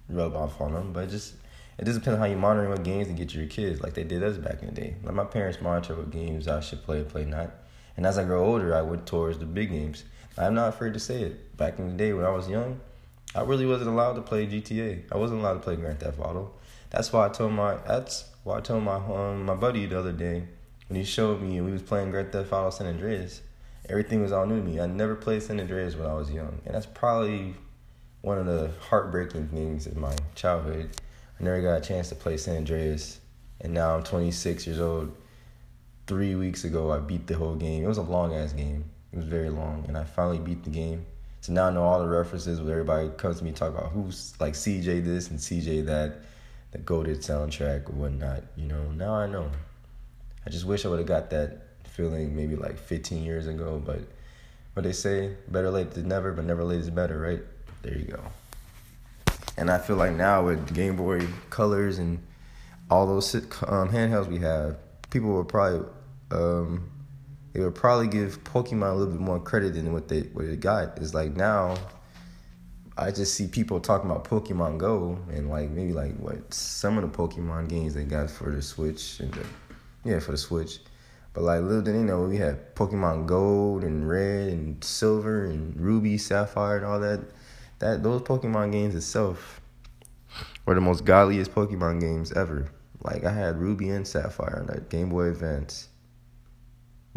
rub off on them, but just it just depends on how you monitor what games and get your kids, like they did us back in the day. Like my parents monitor what games I should play, play not. And as I grow older, I went towards the big games. I'm not afraid to say it. Back in the day when I was young, I really wasn't allowed to play GTA. I wasn't allowed to play Grand Theft Auto. That's why I told my that's why I told my um my buddy the other day when he showed me and we was playing Grand Theft Auto San Andreas. Everything was all new to me. I never played San Andreas when I was young, and that's probably one of the heartbreaking things in my childhood. I never got a chance to play San Andreas, and now I'm 26 years old. Three weeks ago, I beat the whole game. It was a long ass game. It was very long, and I finally beat the game. So now I know all the references where everybody comes to me talk about who's like CJ this and CJ that the goaded soundtrack or whatnot. You know, now I know. I just wish I would have got that feeling maybe like 15 years ago, but what they say, better late than never, but never late is better, right? There you go. And I feel like now with Game Boy colors and all those um, handhelds we have, people will probably um, it would probably give Pokemon a little bit more credit than what they what it got. It's like now, I just see people talking about Pokemon Go and like maybe like what some of the Pokemon games they got for the Switch and the yeah for the Switch. But like little did they know, we had Pokemon Gold and Red and Silver and Ruby, Sapphire, and all that. That those Pokemon games itself were the most godliest Pokemon games ever. Like I had Ruby and Sapphire on that Game Boy Advance.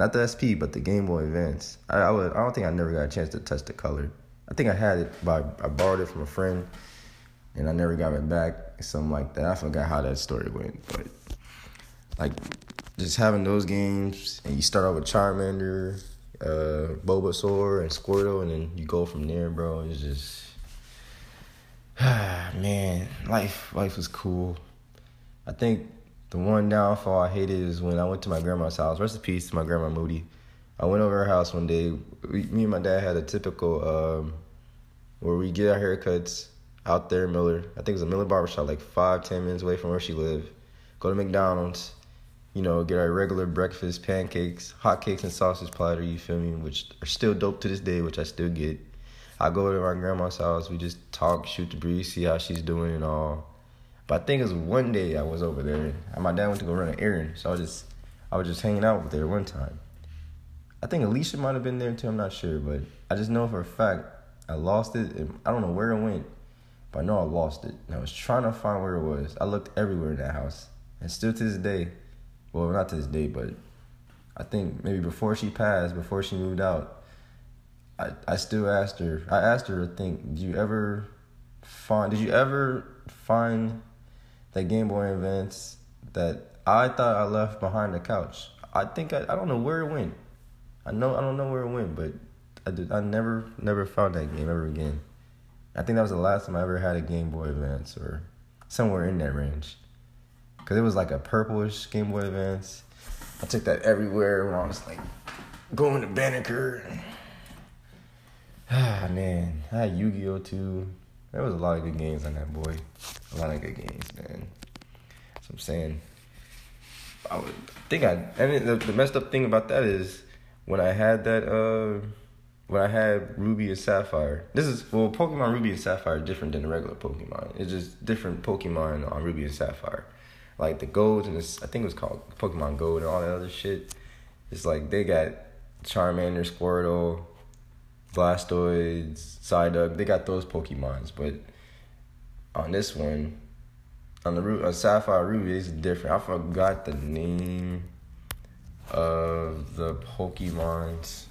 Not the SP, but the Game Boy Advance. I, I would. I don't think I never got a chance to touch the color. I think I had it, but I borrowed it from a friend, and I never got it back. Something like that. I forgot how that story went, but like just having those games, and you start out with Charmander, uh, Bulbasaur, and Squirtle, and then you go from there, bro. It's just, man, life, life was cool. I think the one downfall I hated is when I went to my grandma's house. Rest in peace to my grandma Moody. I went over her house one day. We, me and my dad had a typical um, where we get our haircuts out there Miller. I think it was a Miller barbershop, like five, ten minutes away from where she lived. Go to McDonald's, you know, get our regular breakfast, pancakes, hot cakes, and sausage platter, you feel me, which are still dope to this day, which I still get. I go to my grandma's house, we just talk, shoot the breeze, see how she's doing and all. But I think it was one day I was over there, and my dad went to go run an errand, so I was just, I was just hanging out with there one time. I think Alicia might have been there too, I'm not sure, but I just know for a fact I lost it. And I don't know where it went, but I know I lost it. And I was trying to find where it was. I looked everywhere in that house, and still to this day, well, not to this day, but I think maybe before she passed, before she moved out, I, I still asked her. I asked her to think, do you ever find? Did you ever find that Game Boy Advance that I thought I left behind the couch? I think I, I don't know where it went. I know I don't know where it went, but I did. I never never found that game ever again. I think that was the last time I ever had a Game Boy Advance or somewhere in that range. Cause it was like a purplish Game Boy Advance. I took that everywhere when I was like going to Banneker. Ah man, I had Yu Gi Oh too. There was a lot of good games on that boy. A lot of good games, man. What I'm saying. I would think I and the, the messed up thing about that is when I had that uh when I had Ruby and Sapphire. This is well Pokemon Ruby and Sapphire are different than the regular Pokemon. It's just different Pokemon on Ruby and Sapphire like the gold and this I think it was called Pokemon Gold and all that other shit. It's like they got Charmander, Squirtle, Blastoise, Psyduck. They got those Pokemons, but on this one, on the root on Sapphire Ruby, it's different. I forgot the name of the Pokemons.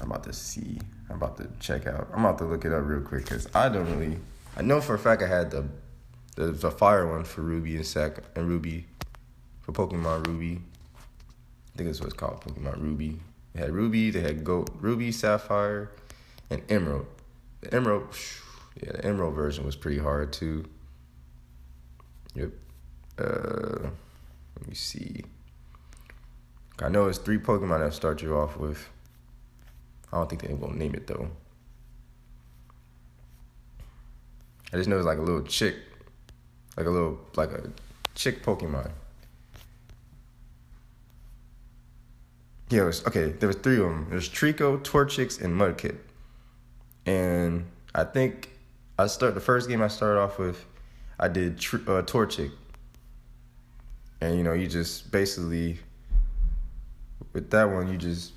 I'm about to see. I'm about to check out. I'm about to look it up real quick because I don't really. I know for a fact I had the the, the fire one for Ruby and Sac and Ruby for Pokemon Ruby. I think that's what it's called, Pokemon Ruby. They had Ruby, they had Gold, Ruby, Sapphire, and Emerald. The Emerald, yeah, the Emerald version was pretty hard too. Yep. Uh, let me see. I know it's three Pokemon that start you off with. I don't think they're gonna name it though. I just know it's like a little chick like a little like a chick Pokemon. Yeah, was okay. There was three of them. There's Treecko, Torchic, and Mudkip. And I think I start the first game I started off with. I did tr- uh, Torchic, and you know you just basically with that one you just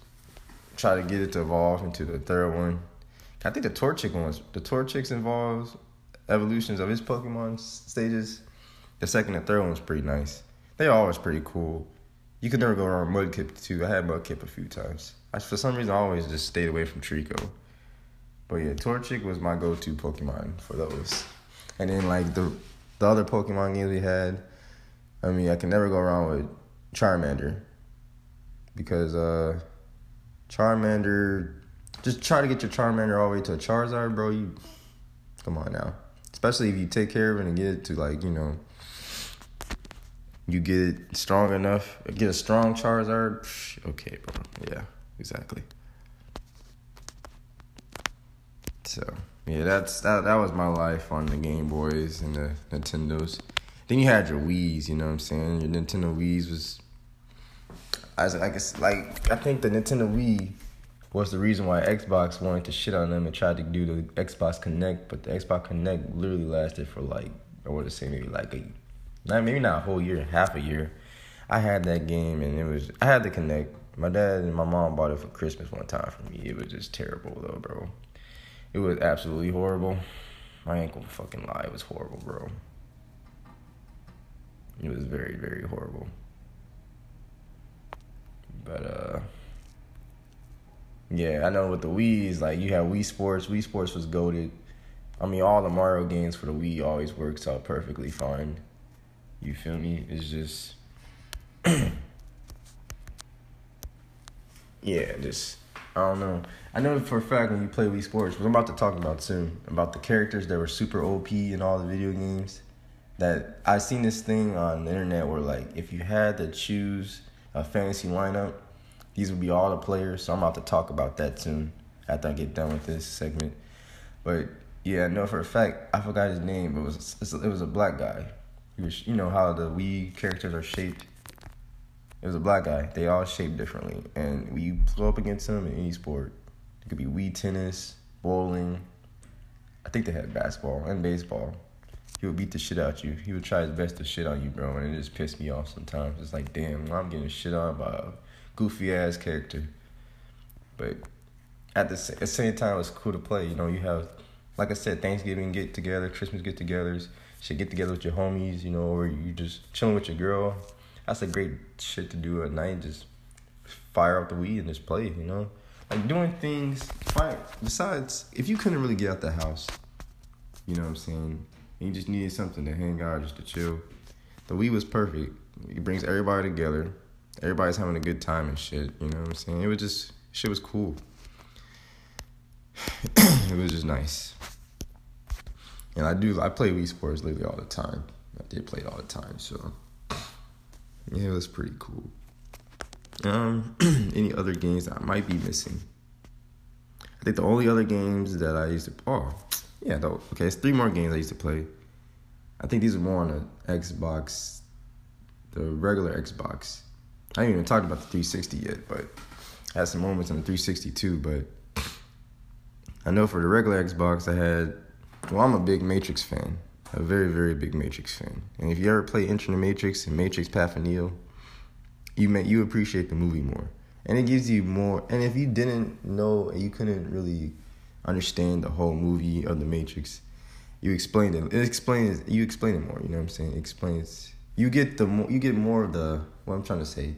try to get it to evolve into the third one. I think the Torchic ones, the Torchic's involves evolutions of his Pokemon stages, the second and third one was pretty nice. They're always pretty cool. You could never go wrong with Mudkip too. I had Mudkip a few times. I, for some reason, I always just stayed away from Treecko. But yeah, Torchic was my go-to Pokemon for those. And then like the the other Pokemon games we had, I mean, I can never go wrong with Charmander because uh Charmander, just try to get your Charmander all the way to a Charizard, bro. You come on now especially if you take care of it and get it to like you know you get it strong enough get a strong charizard okay bro yeah exactly so yeah that's that that was my life on the game boys and the nintendos then you had your wii's you know what i'm saying your nintendo wii's was as I guess like I think the Nintendo Wii was the reason why Xbox wanted to shit on them and tried to do the Xbox Kinect, but the Xbox Kinect literally lasted for like I would say maybe like a not maybe not a whole year, half a year. I had that game and it was I had the Kinect. My dad and my mom bought it for Christmas one time for me. It was just terrible though, bro. It was absolutely horrible. Ain't gonna fucking lie, it was horrible, bro. It was very, very horrible. But uh yeah, I know with the Wii's, like you have Wii Sports. Wii Sports was goaded. I mean, all the Mario games for the Wii always works out perfectly fine. You feel me? It's just, yeah, just I don't know. I know for a fact when you play Wii Sports, what I'm about to talk about soon, about the characters that were super OP in all the video games. That I seen this thing on the internet where like if you had to choose a fantasy lineup these would be all the players. So I'm about to talk about that soon after I get done with this segment. But yeah, I know for a fact I forgot his name. It was it was a black guy. You know how the Wii characters are shaped. It was a black guy. They all shaped differently, and when you go up against him in any sport, it could be Wii tennis, bowling. I think they had basketball and baseball. He would beat the shit out of you. He would try his best to shit on you, bro, and it just pissed me off sometimes. It's like, damn, I'm getting shit on by a goofy ass character. But at the, at the same time, it's cool to play. You know, you have, like I said, Thanksgiving get together, Christmas get togethers, should get together with your homies, you know, or you just chilling with your girl. That's a great shit to do at night. Just fire up the Wii and just play, you know? Like doing things, fine. Besides, if you couldn't really get out the house, you know what I'm saying? You just needed something to hang out, just to chill. The Wii was perfect. It brings everybody together everybody's having a good time and shit. You know what I'm saying? It was just shit was cool. it was just nice. And I do I play Wii Sports lately all the time. I did play it all the time, so yeah, it was pretty cool. Um, any other games that I might be missing? I think the only other games that I used to oh yeah though okay it's three more games I used to play. I think these are more on the Xbox, the regular Xbox. I haven't even talked about the 360 yet, but I had some moments on the 360 too. But I know for the regular Xbox, I had. Well, I'm a big Matrix fan, a very very big Matrix fan. And if you ever play Enter the Matrix and Matrix Path of Neo, you may you appreciate the movie more, and it gives you more. And if you didn't know, you couldn't really understand the whole movie of the Matrix, you explained it. It explains you explain it more. You know what I'm saying? It explains. You get the more you get more of the what I'm trying to say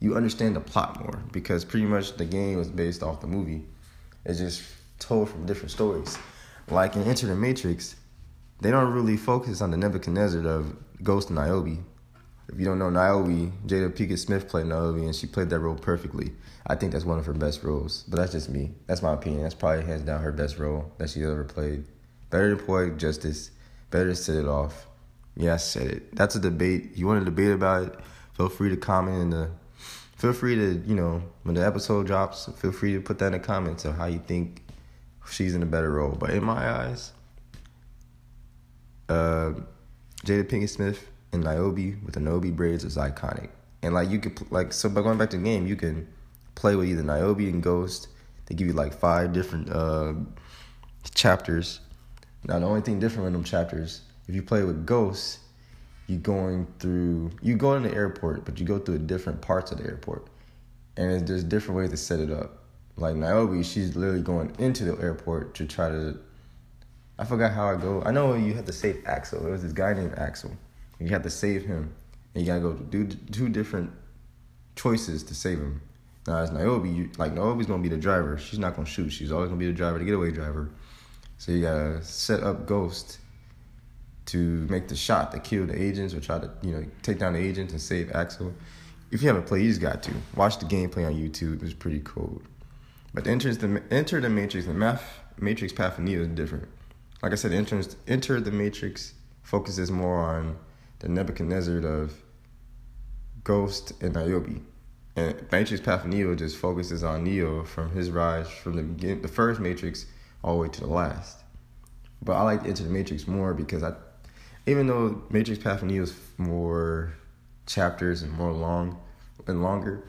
you understand the plot more because pretty much the game was based off the movie. It's just told from different stories. Like in Enter the Matrix, they don't really focus on the Nebuchadnezzar of Ghost and Niobe. If you don't know Niobe, Jada Pinkett Smith played Niobe and she played that role perfectly. I think that's one of her best roles. But that's just me. That's my opinion. That's probably hands down her best role that she's ever played. Better than Poetic Justice. Better to set it off. Yeah, I said it. That's a debate. You want to debate about it? Feel free to comment in the feel free to, you know, when the episode drops, feel free to put that in the comments of how you think she's in a better role. But in my eyes, uh, Jada Pinkett Smith and Niobe with the Niobe braids is iconic. And like you could like so by going back to the game, you can play with either Niobe and Ghost. They give you like five different uh, chapters. Now the only thing different in them chapters, if you play with Ghost, you're going through you go in the airport, but you go through different parts of the airport, and there's different ways to set it up. Like Niobe, she's literally going into the airport to try to. I forgot how I go. I know you have to save Axel. There was this guy named Axel. You have to save him, and you gotta go do two different choices to save him. Now as Niobe, you, like Niobe's gonna be the driver. She's not gonna shoot. She's always gonna be the driver, the getaway driver. So you gotta set up Ghost to make the shot to kill the agents or try to you know take down the agents and save Axel. If you haven't played, you just got to watch the gameplay on YouTube. It's pretty cool. But the enter the enter the Matrix, the math Matrix Path of Neo is different. Like I said, enter enter the Matrix focuses more on the Nebuchadnezzar of Ghost and Niobe. And Matrix Path of Neo just focuses on Neo from his rise from the beginning, the first Matrix all the way to the last. But I like Enter the Matrix more because I even though Matrix Path of Neo is more chapters and more long and longer,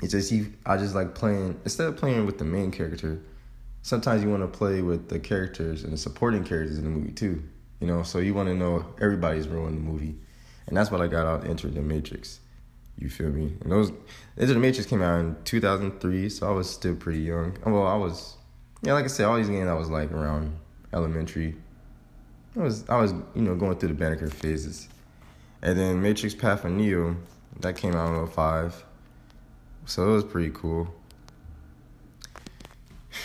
It's just he. I just like playing instead of playing with the main character. Sometimes you want to play with the characters and the supporting characters in the movie too. You know, so you want to know everybody's role in the movie, and that's what I got out of Enter the Matrix. You feel me? And those Enter the Matrix came out in 2003, so I was still pretty young. Well, I was, yeah, like I said, all these games I was like around elementary. I was I was you know going through the Banneker phases, and then Matrix Path of Neo that came out in 05. so it was pretty cool.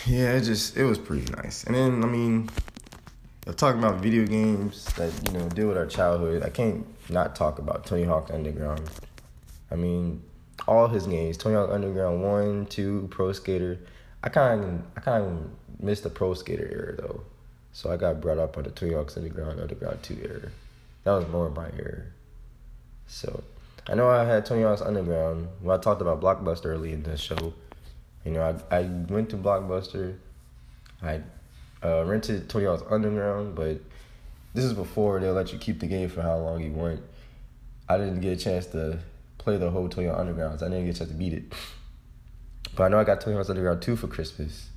Yeah, it just it was pretty nice. And then I mean, talking about video games that you know deal with our childhood, I can't not talk about Tony Hawk Underground. I mean, all his games, Tony Hawk Underground one, two, Pro Skater. I kind of I kind of missed the Pro Skater era though, so I got brought up on the Tony Hawk's Underground Underground two era. That was more my era. So I know I had Tony Hawk's Underground. When I talked about Blockbuster early in the show, you know, I I went to Blockbuster. I uh, rented Tony Hawk's Underground, but this is before they'll let you keep the game for how long you want. I didn't get a chance to play the whole Tony Hawk Underground. So I didn't get a chance to beat it. But I know I got Tony Hawk's Underground 2 for Christmas.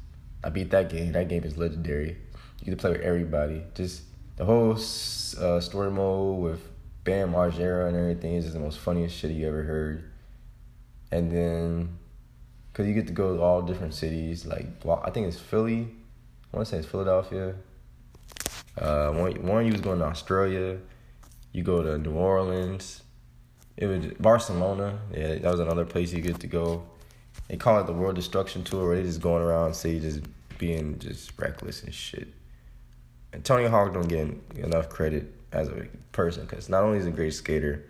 I beat that game. That game is legendary. You get to play with everybody. Just the whole uh, story mode with Bam Margera and everything is the most funniest shit you ever heard. And then, because you get to go to all different cities. Like, I think it's Philly. I want to say it's Philadelphia. Uh, one, one you was going to Australia. You go to New Orleans. It was Barcelona. Yeah, that was another place you get to go. They call it the World Destruction Tour, where they just going around say just being just reckless and shit. And Tony Hawk don't get enough credit as a person because not only is a great skater,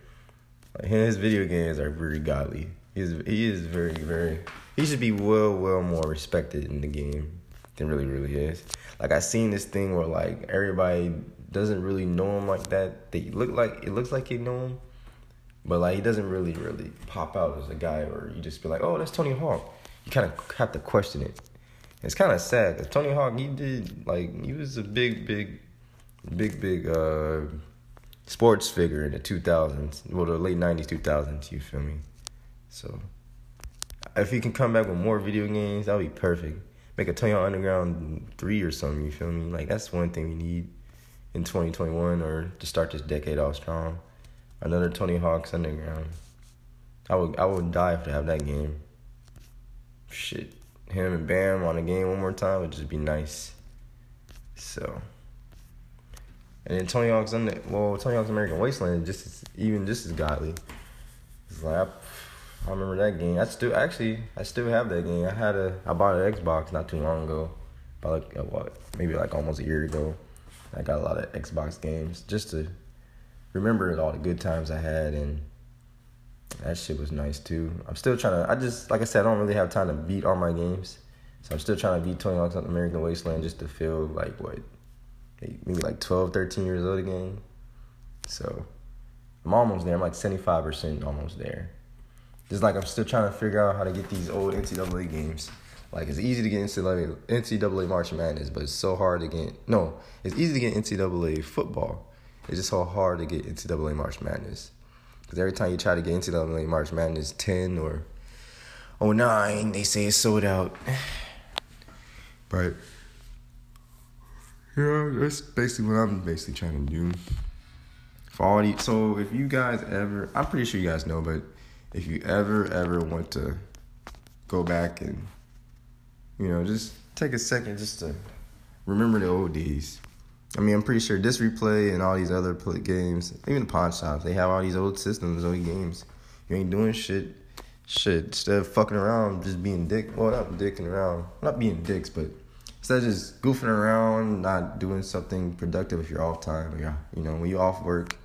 like his video games are very godly. He's he is very very. He should be well well more respected in the game than really really is. Like I seen this thing where like everybody doesn't really know him like that. They look like it looks like they know him, but like he doesn't really really pop out as a guy, or you just be like, oh, that's Tony Hawk. You kind of have to question it. It's kind of sad because Tony Hawk, he did like he was a big big big big uh sports figure in the 2000s, well the late 90s 2000s. You feel me? So if he can come back with more video games, that would be perfect. Make a Tony Hawk Underground three or something. You feel me? Like that's one thing we need in 2021 or to start this decade off strong. Another Tony Hawk's Underground. I would I would die if to have that game. Shit, him and Bam on a game one more time would just be nice. So. And then Tony Hawk's under well, Tony Hawk's American Wasteland just even just as godly. It's like I, I remember that game. I still actually I still have that game. I had a I bought an Xbox not too long ago, about like uh, what maybe like almost a year ago. I got a lot of Xbox games just to remember all the good times I had and that shit was nice too. I'm still trying to. I just like I said, I don't really have time to beat all my games, so I'm still trying to beat Tony Hawk's American Wasteland just to feel like what maybe like 12, 13 years old again. So I'm almost there. I'm like 75% almost there. Just like I'm still trying to figure out how to get these old NCAA games. Like it's easy to get NCAA, NCAA March Madness, but it's so hard to get. No, it's easy to get NCAA football. It's just so hard to get NCAA March Madness. Because every time you try to get NCAA March Madness 10 or 09, they say it's sold out. But yeah, that's basically what I'm basically trying to do. For all the, so if you guys ever, I'm pretty sure you guys know, but if you ever ever want to go back and you know just take a second just to remember the old days. I mean, I'm pretty sure this replay and all these other play games, even the pawn shops, they have all these old systems, old games. You ain't doing shit. Shit, instead of fucking around, just being dick. Well, not dicking around, not being dicks, but instead of just goofing around, not doing something productive if you're off time, or you know, when you off work,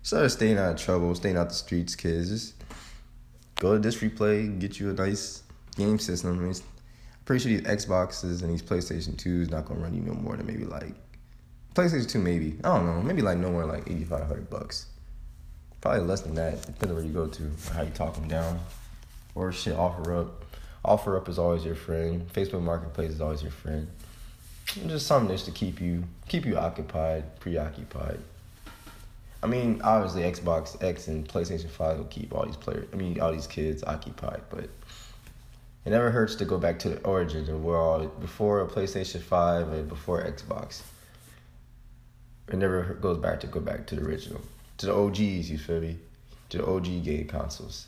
instead of staying out of trouble, staying out the streets, kids, just go to this replay, get you a nice game system. I mean, pretty sure these Xboxes and these PlayStation 2s not gonna run you no more than maybe like PlayStation 2 maybe. I don't know, maybe like no more like 8500 bucks. Probably less than that, depending where you go to, how you talk them down. Or shit, offer up. Offer up is always your friend. Facebook Marketplace is always your friend. Just something just to keep you keep you occupied, preoccupied. I mean, obviously Xbox X and PlayStation Five will keep all these players. I mean, all these kids occupied, but it never hurts to go back to the origins of where all before PlayStation Five and before Xbox. It never goes back to go back to the original, to the OGs. You feel me? To the OG game consoles.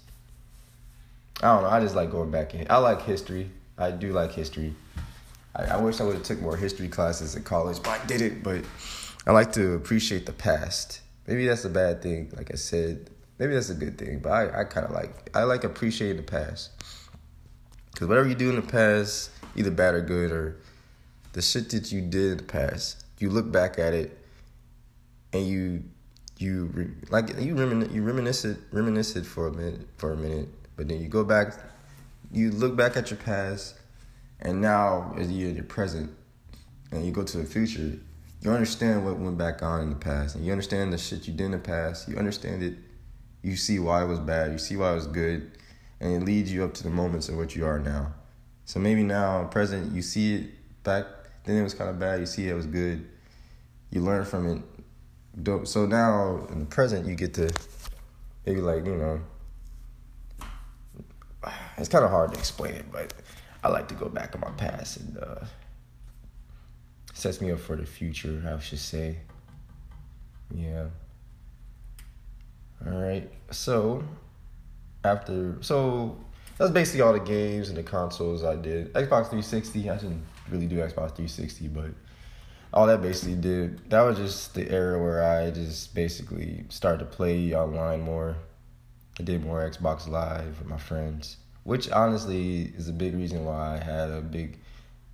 I don't know. I just like going back in. I like history. I do like history. I, I wish I would have took more history classes in college, but I didn't. But I like to appreciate the past. Maybe that's a bad thing. Like I said, maybe that's a good thing. But I, I kind of like I like appreciating the past. Because whatever you do in the past, either bad or good, or the shit that you did in the past, you look back at it and you you like you remin you reminisce it reminisce it for a minute for a minute, but then you go back, you look back at your past, and now you're in your present, and you go to the future, you understand what went back on in the past, and you understand the shit you did in the past. You understand it. You see why it was bad. You see why it was good and it leads you up to the moments of what you are now. So maybe now, present, you see it back then it was kind of bad. You see it was good. You learn from it. So now in the present, you get to maybe like you know. It's kind of hard to explain it, but I like to go back in my past and uh, sets me up for the future. I should say. Yeah. All right. So after so that's basically all the games and the consoles I did. Xbox 360, I didn't really do Xbox 360, but all that basically did that was just the era where I just basically started to play online more. I did more Xbox Live with my friends, which honestly is a big reason why I had a big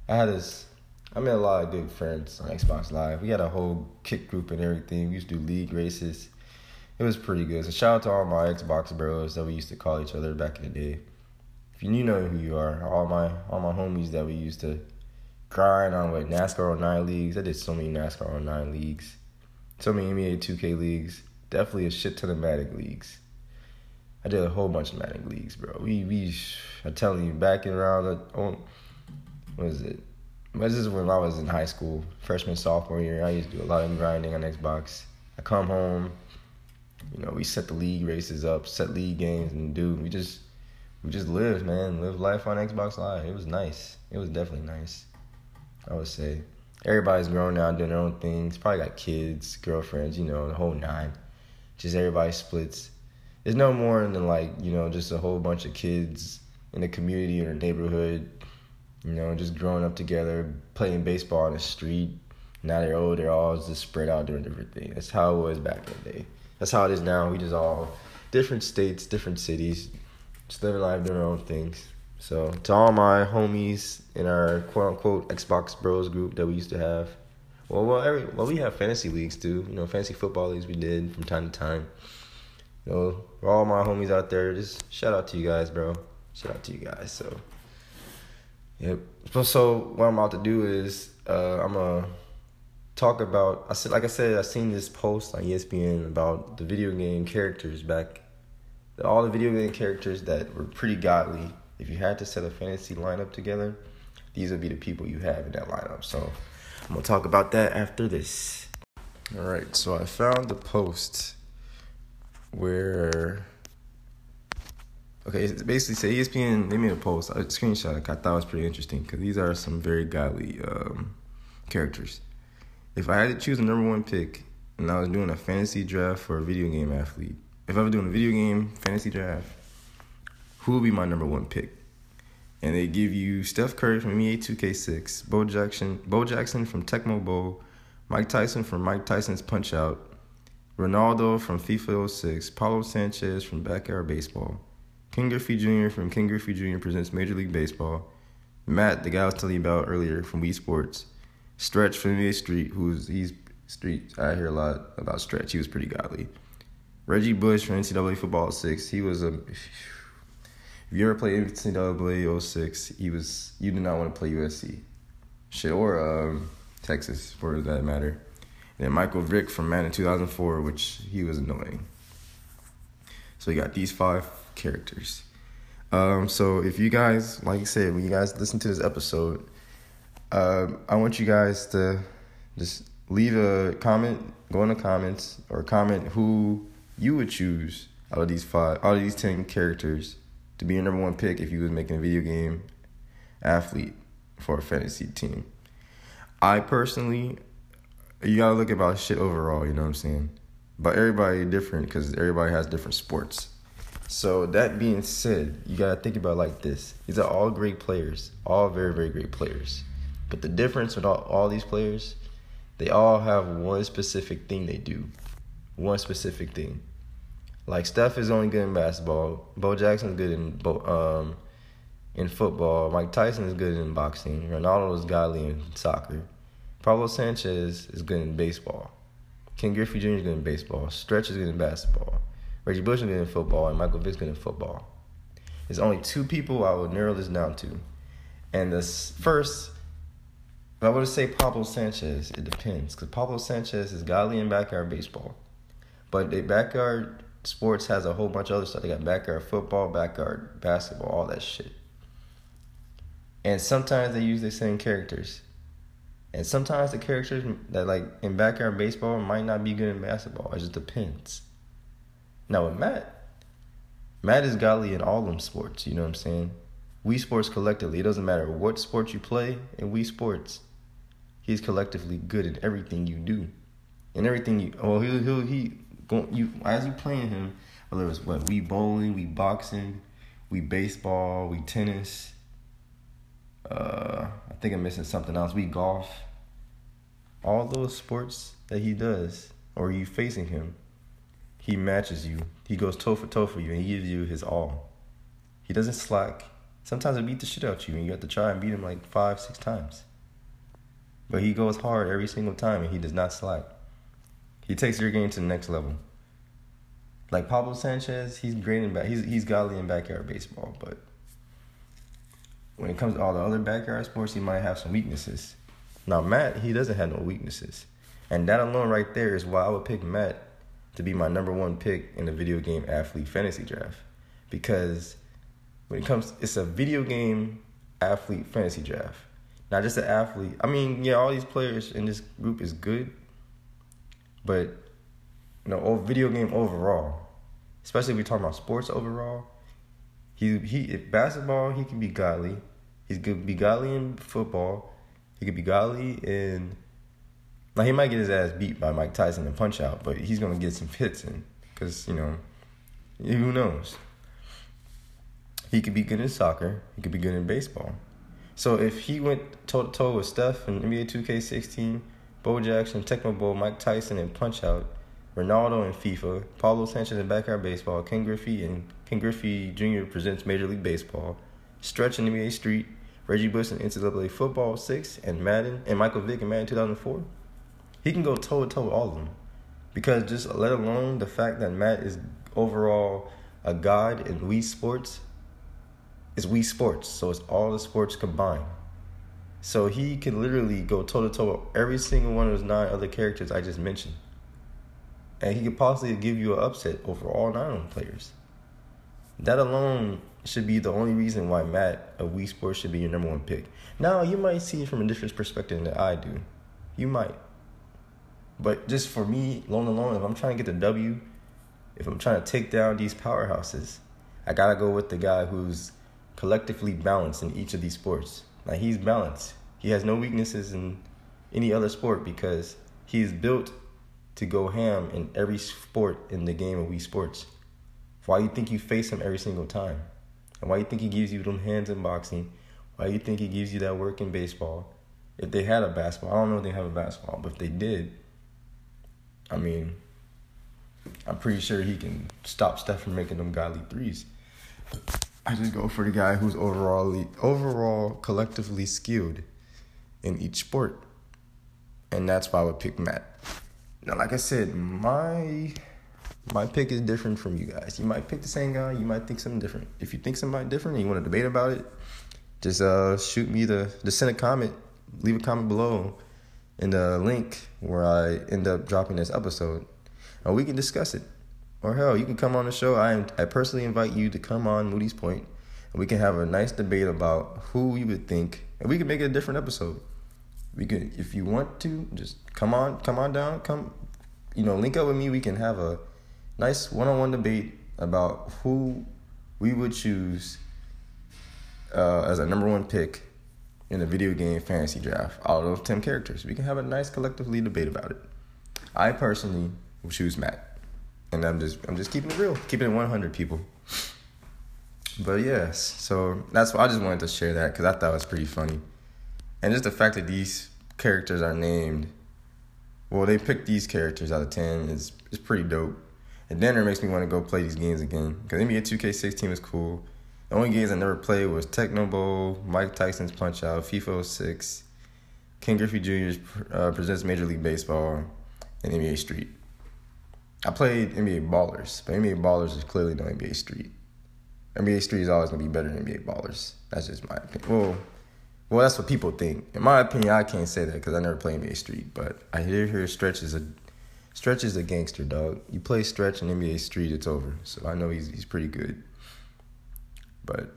I had this I met a lot of good friends on Xbox Live. We had a whole kick group and everything. We used to do league races it was pretty good. So shout out to all my Xbox bros that we used to call each other back in the day. If you, know who you are, all my all my homies that we used to grind on with NASCAR 09 leagues. I did so many NASCAR 09 leagues, so many NBA 2K leagues. Definitely a shit ton of Madden leagues. I did a whole bunch of Madden leagues, bro. We we I'm telling you, back in around the oh, what is it? This is when I was in high school, freshman sophomore year. I used to do a lot of grinding on Xbox. I come home, you know, we set the league races up, set league games, and dude, we just we just lived, man, lived life on Xbox Live. It was nice. It was definitely nice. I would say everybody's grown now, doing their own things. Probably got kids, girlfriends, you know, the whole nine. Just everybody splits. There's no more than like you know, just a whole bunch of kids in the community or neighborhood. You know, just growing up together, playing baseball on the street. Now they're old, they're all just spread out doing different things. That's how it was back in the day that's how it is now. We just all different states, different cities, just living life, doing our own things. So to all my homies in our quote unquote Xbox Bros group that we used to have, well, well, every well we have fantasy leagues too. You know, fantasy football leagues we did from time to time. You know, all my homies out there, just shout out to you guys, bro. Shout out to you guys. So, yep. So, what I'm about to do is uh, I'm gonna talk about I said like I said I seen this post on ESPN about the video game characters back all the video game characters that were pretty godly. If you had to set a fantasy lineup together, these would be the people you have in that lineup. So I'm gonna talk about that after this. All right, so I found the post where okay, it basically say ESPN. They made a post, a screenshot. I thought it was pretty interesting because these are some very godly um, characters if I had to choose a number one pick and I was doing a fantasy draft for a video game athlete, if I was doing a video game fantasy draft, who would be my number one pick? And they give you Steph Curry from NBA 2K6, Bo Jackson, Bo Jackson from Tecmo Bowl, Mike Tyson from Mike Tyson's Punch Out, Ronaldo from FIFA 06, Pablo Sanchez from Backyard Baseball, Ken Griffey Jr. from Ken Griffey Jr. Presents Major League Baseball, Matt, the guy I was telling you about earlier from Wii Sports, Stretch from NBA Street, who's he's street. I hear a lot about Stretch. He was pretty godly. Reggie Bush from NCAA Football 06. He was a. If you ever played NCAA 06, he was. You did not want to play USC, shit, or um, Texas, for that matter. And then Michael Vick from Madden 2004, which he was annoying. So you got these five characters. Um, so if you guys, like I said, when you guys listen to this episode, um, I want you guys to just leave a comment, go in the comments, or comment who you would choose out of these five, out of these ten characters to be your number one pick if you was making a video game athlete for a fantasy team. I personally, you gotta look about shit overall. You know what I'm saying? But everybody different because everybody has different sports. So that being said, you gotta think about like this: these are all great players, all very very great players. But the difference with all, all these players, they all have one specific thing they do, one specific thing. Like Steph is only good in basketball. Bo Jackson's good in um in football. Mike Tyson is good in boxing. Ronaldo is godly in soccer. Pablo Sanchez is good in baseball. Ken Griffey Jr. is good in baseball. Stretch is good in basketball. Reggie Bush good in football, and Michael Vick's good in football. There's only two people I would narrow this down to. And this first, I would say Pablo Sanchez. It depends, because Pablo Sanchez is godly in backyard baseball. But the backyard sports has a whole bunch of other stuff. They got backyard football, backyard basketball, all that shit. And sometimes they use the same characters. And sometimes the characters that like in backyard baseball might not be good in basketball. It just depends. Now with Matt, Matt is godly in all them sports, you know what I'm saying? Wii Sports collectively, it doesn't matter what sport you play in Wii Sports. He's collectively good in everything you do. And everything you oh he he he going you as you playing him, whether it's what Wii bowling, Wii boxing, Wii baseball, Wii tennis. Uh, I think I'm missing something else. Wii golf. All those sports that he does, or you facing him, he matches you. He goes toe for toe for you, and he gives you his all. He doesn't slack. Sometimes he beat the shit out of you, and you have to try and beat him like five, six times. But he goes hard every single time, and he does not slack. He takes your game to the next level. Like Pablo Sanchez, he's great in back. He's he's godly in backyard baseball, but when it comes to all the other backyard sports, he might have some weaknesses. Now Matt, he doesn't have no weaknesses, and that alone right there is why I would pick Matt to be my number one pick in the video game athlete fantasy draft, because when it comes, it's a video game athlete fantasy draft, not just an athlete. I mean, yeah, all these players in this group is good, but you know, video game overall, especially if we talk about sports overall, he he basketball he can be godly. He could be godly in football. He could be godly in. Now he might get his ass beat by Mike Tyson in Punch Out, but he's gonna get some hits in because you know, who knows. He could be good in soccer. He could be good in baseball. So if he went toe to toe with Steph in NBA 2K16, Bo Jackson, Tecmo Bowl, Mike Tyson, and Punch Out, Ronaldo and FIFA, Pablo Sanchez in backyard baseball, Ken Griffey and Ken Griffey Jr. presents Major League Baseball, Stretch in NBA Street, Reggie Bush in NCAA Football 6, and Madden, and Michael Vick in Madden 2004. He can go toe to toe with all of them. Because just let alone the fact that Matt is overall a god in Wii Sports, it's Wii Sports, so it's all the sports combined. So he can literally go toe to toe with every single one of those nine other characters I just mentioned and he could possibly give you an upset over all nine of them players. That alone should be the only reason why Matt of Wii Sports should be your number one pick. Now you might see it from a different perspective than I do. You might. But just for me, alone alone, if I'm trying to get the W, if I'm trying to take down these powerhouses, I gotta go with the guy who's collectively balanced in each of these sports. Like he's balanced. He has no weaknesses in any other sport because he's built to go ham in every sport in the game of Wii Sports. Why you think you face him every single time? And why you think he gives you them hands in boxing? Why you think he gives you that work in baseball? If they had a basketball, I don't know if they have a basketball, but if they did, I mean, I'm pretty sure he can stop Steph from making them godly threes. I just go for the guy who's overall overall collectively skilled in each sport. And that's why I would pick Matt. Now, like I said, my my pick is different from you guys. You might pick the same guy. You might think something different. If you think somebody different and you want to debate about it, just uh shoot me the just send a comment, leave a comment below, in the link where I end up dropping this episode, and we can discuss it. Or hell, you can come on the show. I I personally invite you to come on Moody's Point, and we can have a nice debate about who you would think, and we can make it a different episode we can if you want to just come on come on down come you know link up with me we can have a nice one-on-one debate about who we would choose uh, as a number one pick in a video game fantasy draft out of those 10 characters. We can have a nice collectively debate about it. I personally will choose Matt. And I'm just I'm just keeping it real, keeping it 100 people. But yes, so that's why I just wanted to share that because I thought it was pretty funny. And just the fact that these characters are named, well, they picked these characters out of 10 is, is pretty dope. And then it makes me want to go play these games again. Because NBA 2K16 was cool. The only games I never played was Tecmo Bowl, Mike Tyson's Punch Out, FIFA 06, Ken Griffey Jr. Uh, presents Major League Baseball, and NBA Street. I played NBA Ballers, but NBA Ballers is clearly no NBA Street. NBA Street is always gonna be better than NBA Ballers. That's just my opinion. Well, well, that's what people think. In my opinion, I can't say that because I never played NBA Street. But I hear Stretch is a Stretch is a gangster dog. You play Stretch in NBA Street, it's over. So I know he's he's pretty good. But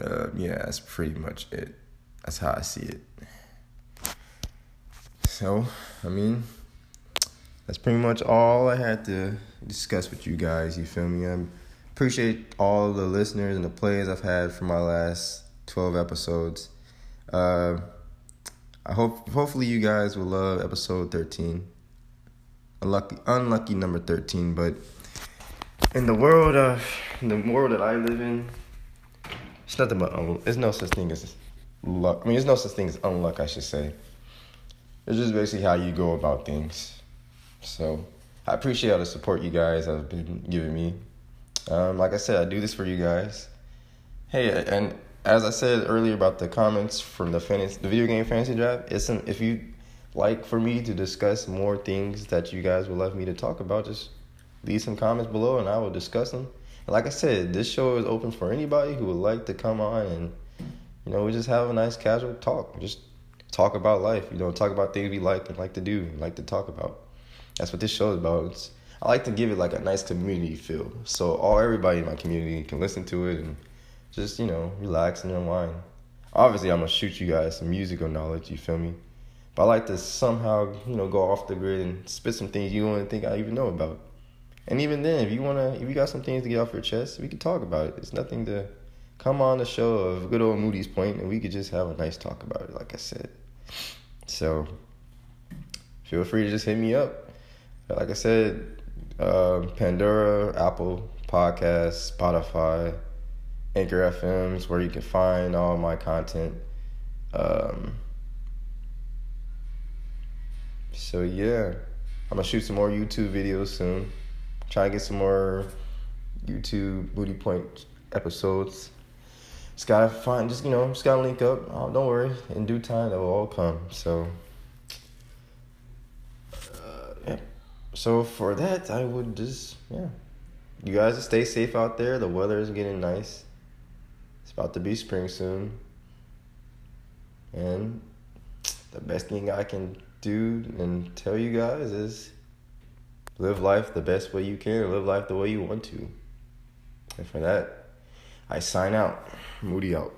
uh, yeah, that's pretty much it. That's how I see it. So I mean, that's pretty much all I had to discuss with you guys. You feel me? I appreciate all the listeners and the plays I've had for my last 12 episodes. Uh, I hope hopefully you guys will love episode 13. Unlucky unlucky number 13, but in the world of in the world that I live in, it's nothing but un- there's no such thing as luck. I mean, there's no such thing as unluck, I should say. It's just basically how you go about things. So I appreciate all the support you guys have been giving me. Um, like I said, I do this for you guys. Hey, and as I said earlier about the comments from the fantasy, the video game fantasy draft, it's an, if you like for me to discuss more things that you guys would love me to talk about, just leave some comments below and I will discuss them. And like I said, this show is open for anybody who would like to come on and you know we just have a nice casual talk, just talk about life. You know, talk about things we like and like to do, and like to talk about. That's what this show is about. It's, I like to give it like a nice community feel, so all everybody in my community can listen to it and just you know relax and unwind. Obviously, I'm gonna shoot you guys some musical knowledge. You feel me? But I like to somehow you know go off the grid and spit some things you don't even think I even know about. And even then, if you wanna, if you got some things to get off your chest, we could talk about it. It's nothing to come on the show of good old Moody's Point, and we could just have a nice talk about it. Like I said, so feel free to just hit me up. Like I said, uh, Pandora, Apple Podcasts, Spotify, Anchor FMs, where you can find all my content. Um, so yeah, I'm gonna shoot some more YouTube videos soon. Try to get some more YouTube Moody Point episodes. Just gotta find, just you know, just gotta link up. Oh, don't worry, in due time, it will all come. So, uh, yeah. So for that, I would just yeah. You guys stay safe out there. The weather is getting nice. It's about to be spring soon. And the best thing I can do and tell you guys is live life the best way you can, live life the way you want to. And for that, I sign out. Moody out.